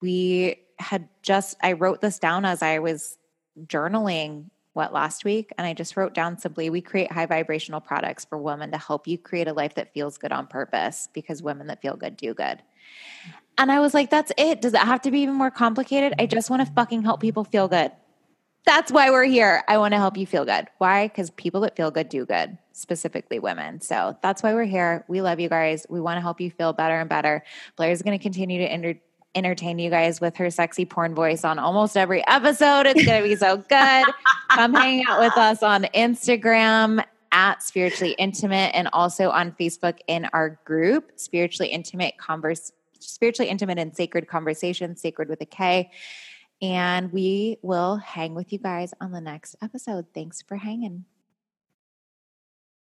we had just I wrote this down as I was journaling what last week and I just wrote down simply we create high vibrational products for women to help you create a life that feels good on purpose because women that feel good do good. And I was like, that's it. Does it have to be even more complicated? I just want to fucking help people feel good. That's why we're here. I want to help you feel good. Why? Because people that feel good do good, specifically women. So that's why we're here. We love you guys. We want to help you feel better and better. Blair's going to continue to enter- entertain you guys with her sexy porn voice on almost every episode. It's going to be so good. (laughs) Come hang out with us on Instagram at spiritually intimate and also on Facebook in our group, spiritually intimate converse, spiritually intimate and sacred conversations, sacred with a K. And we will hang with you guys on the next episode. Thanks for hanging.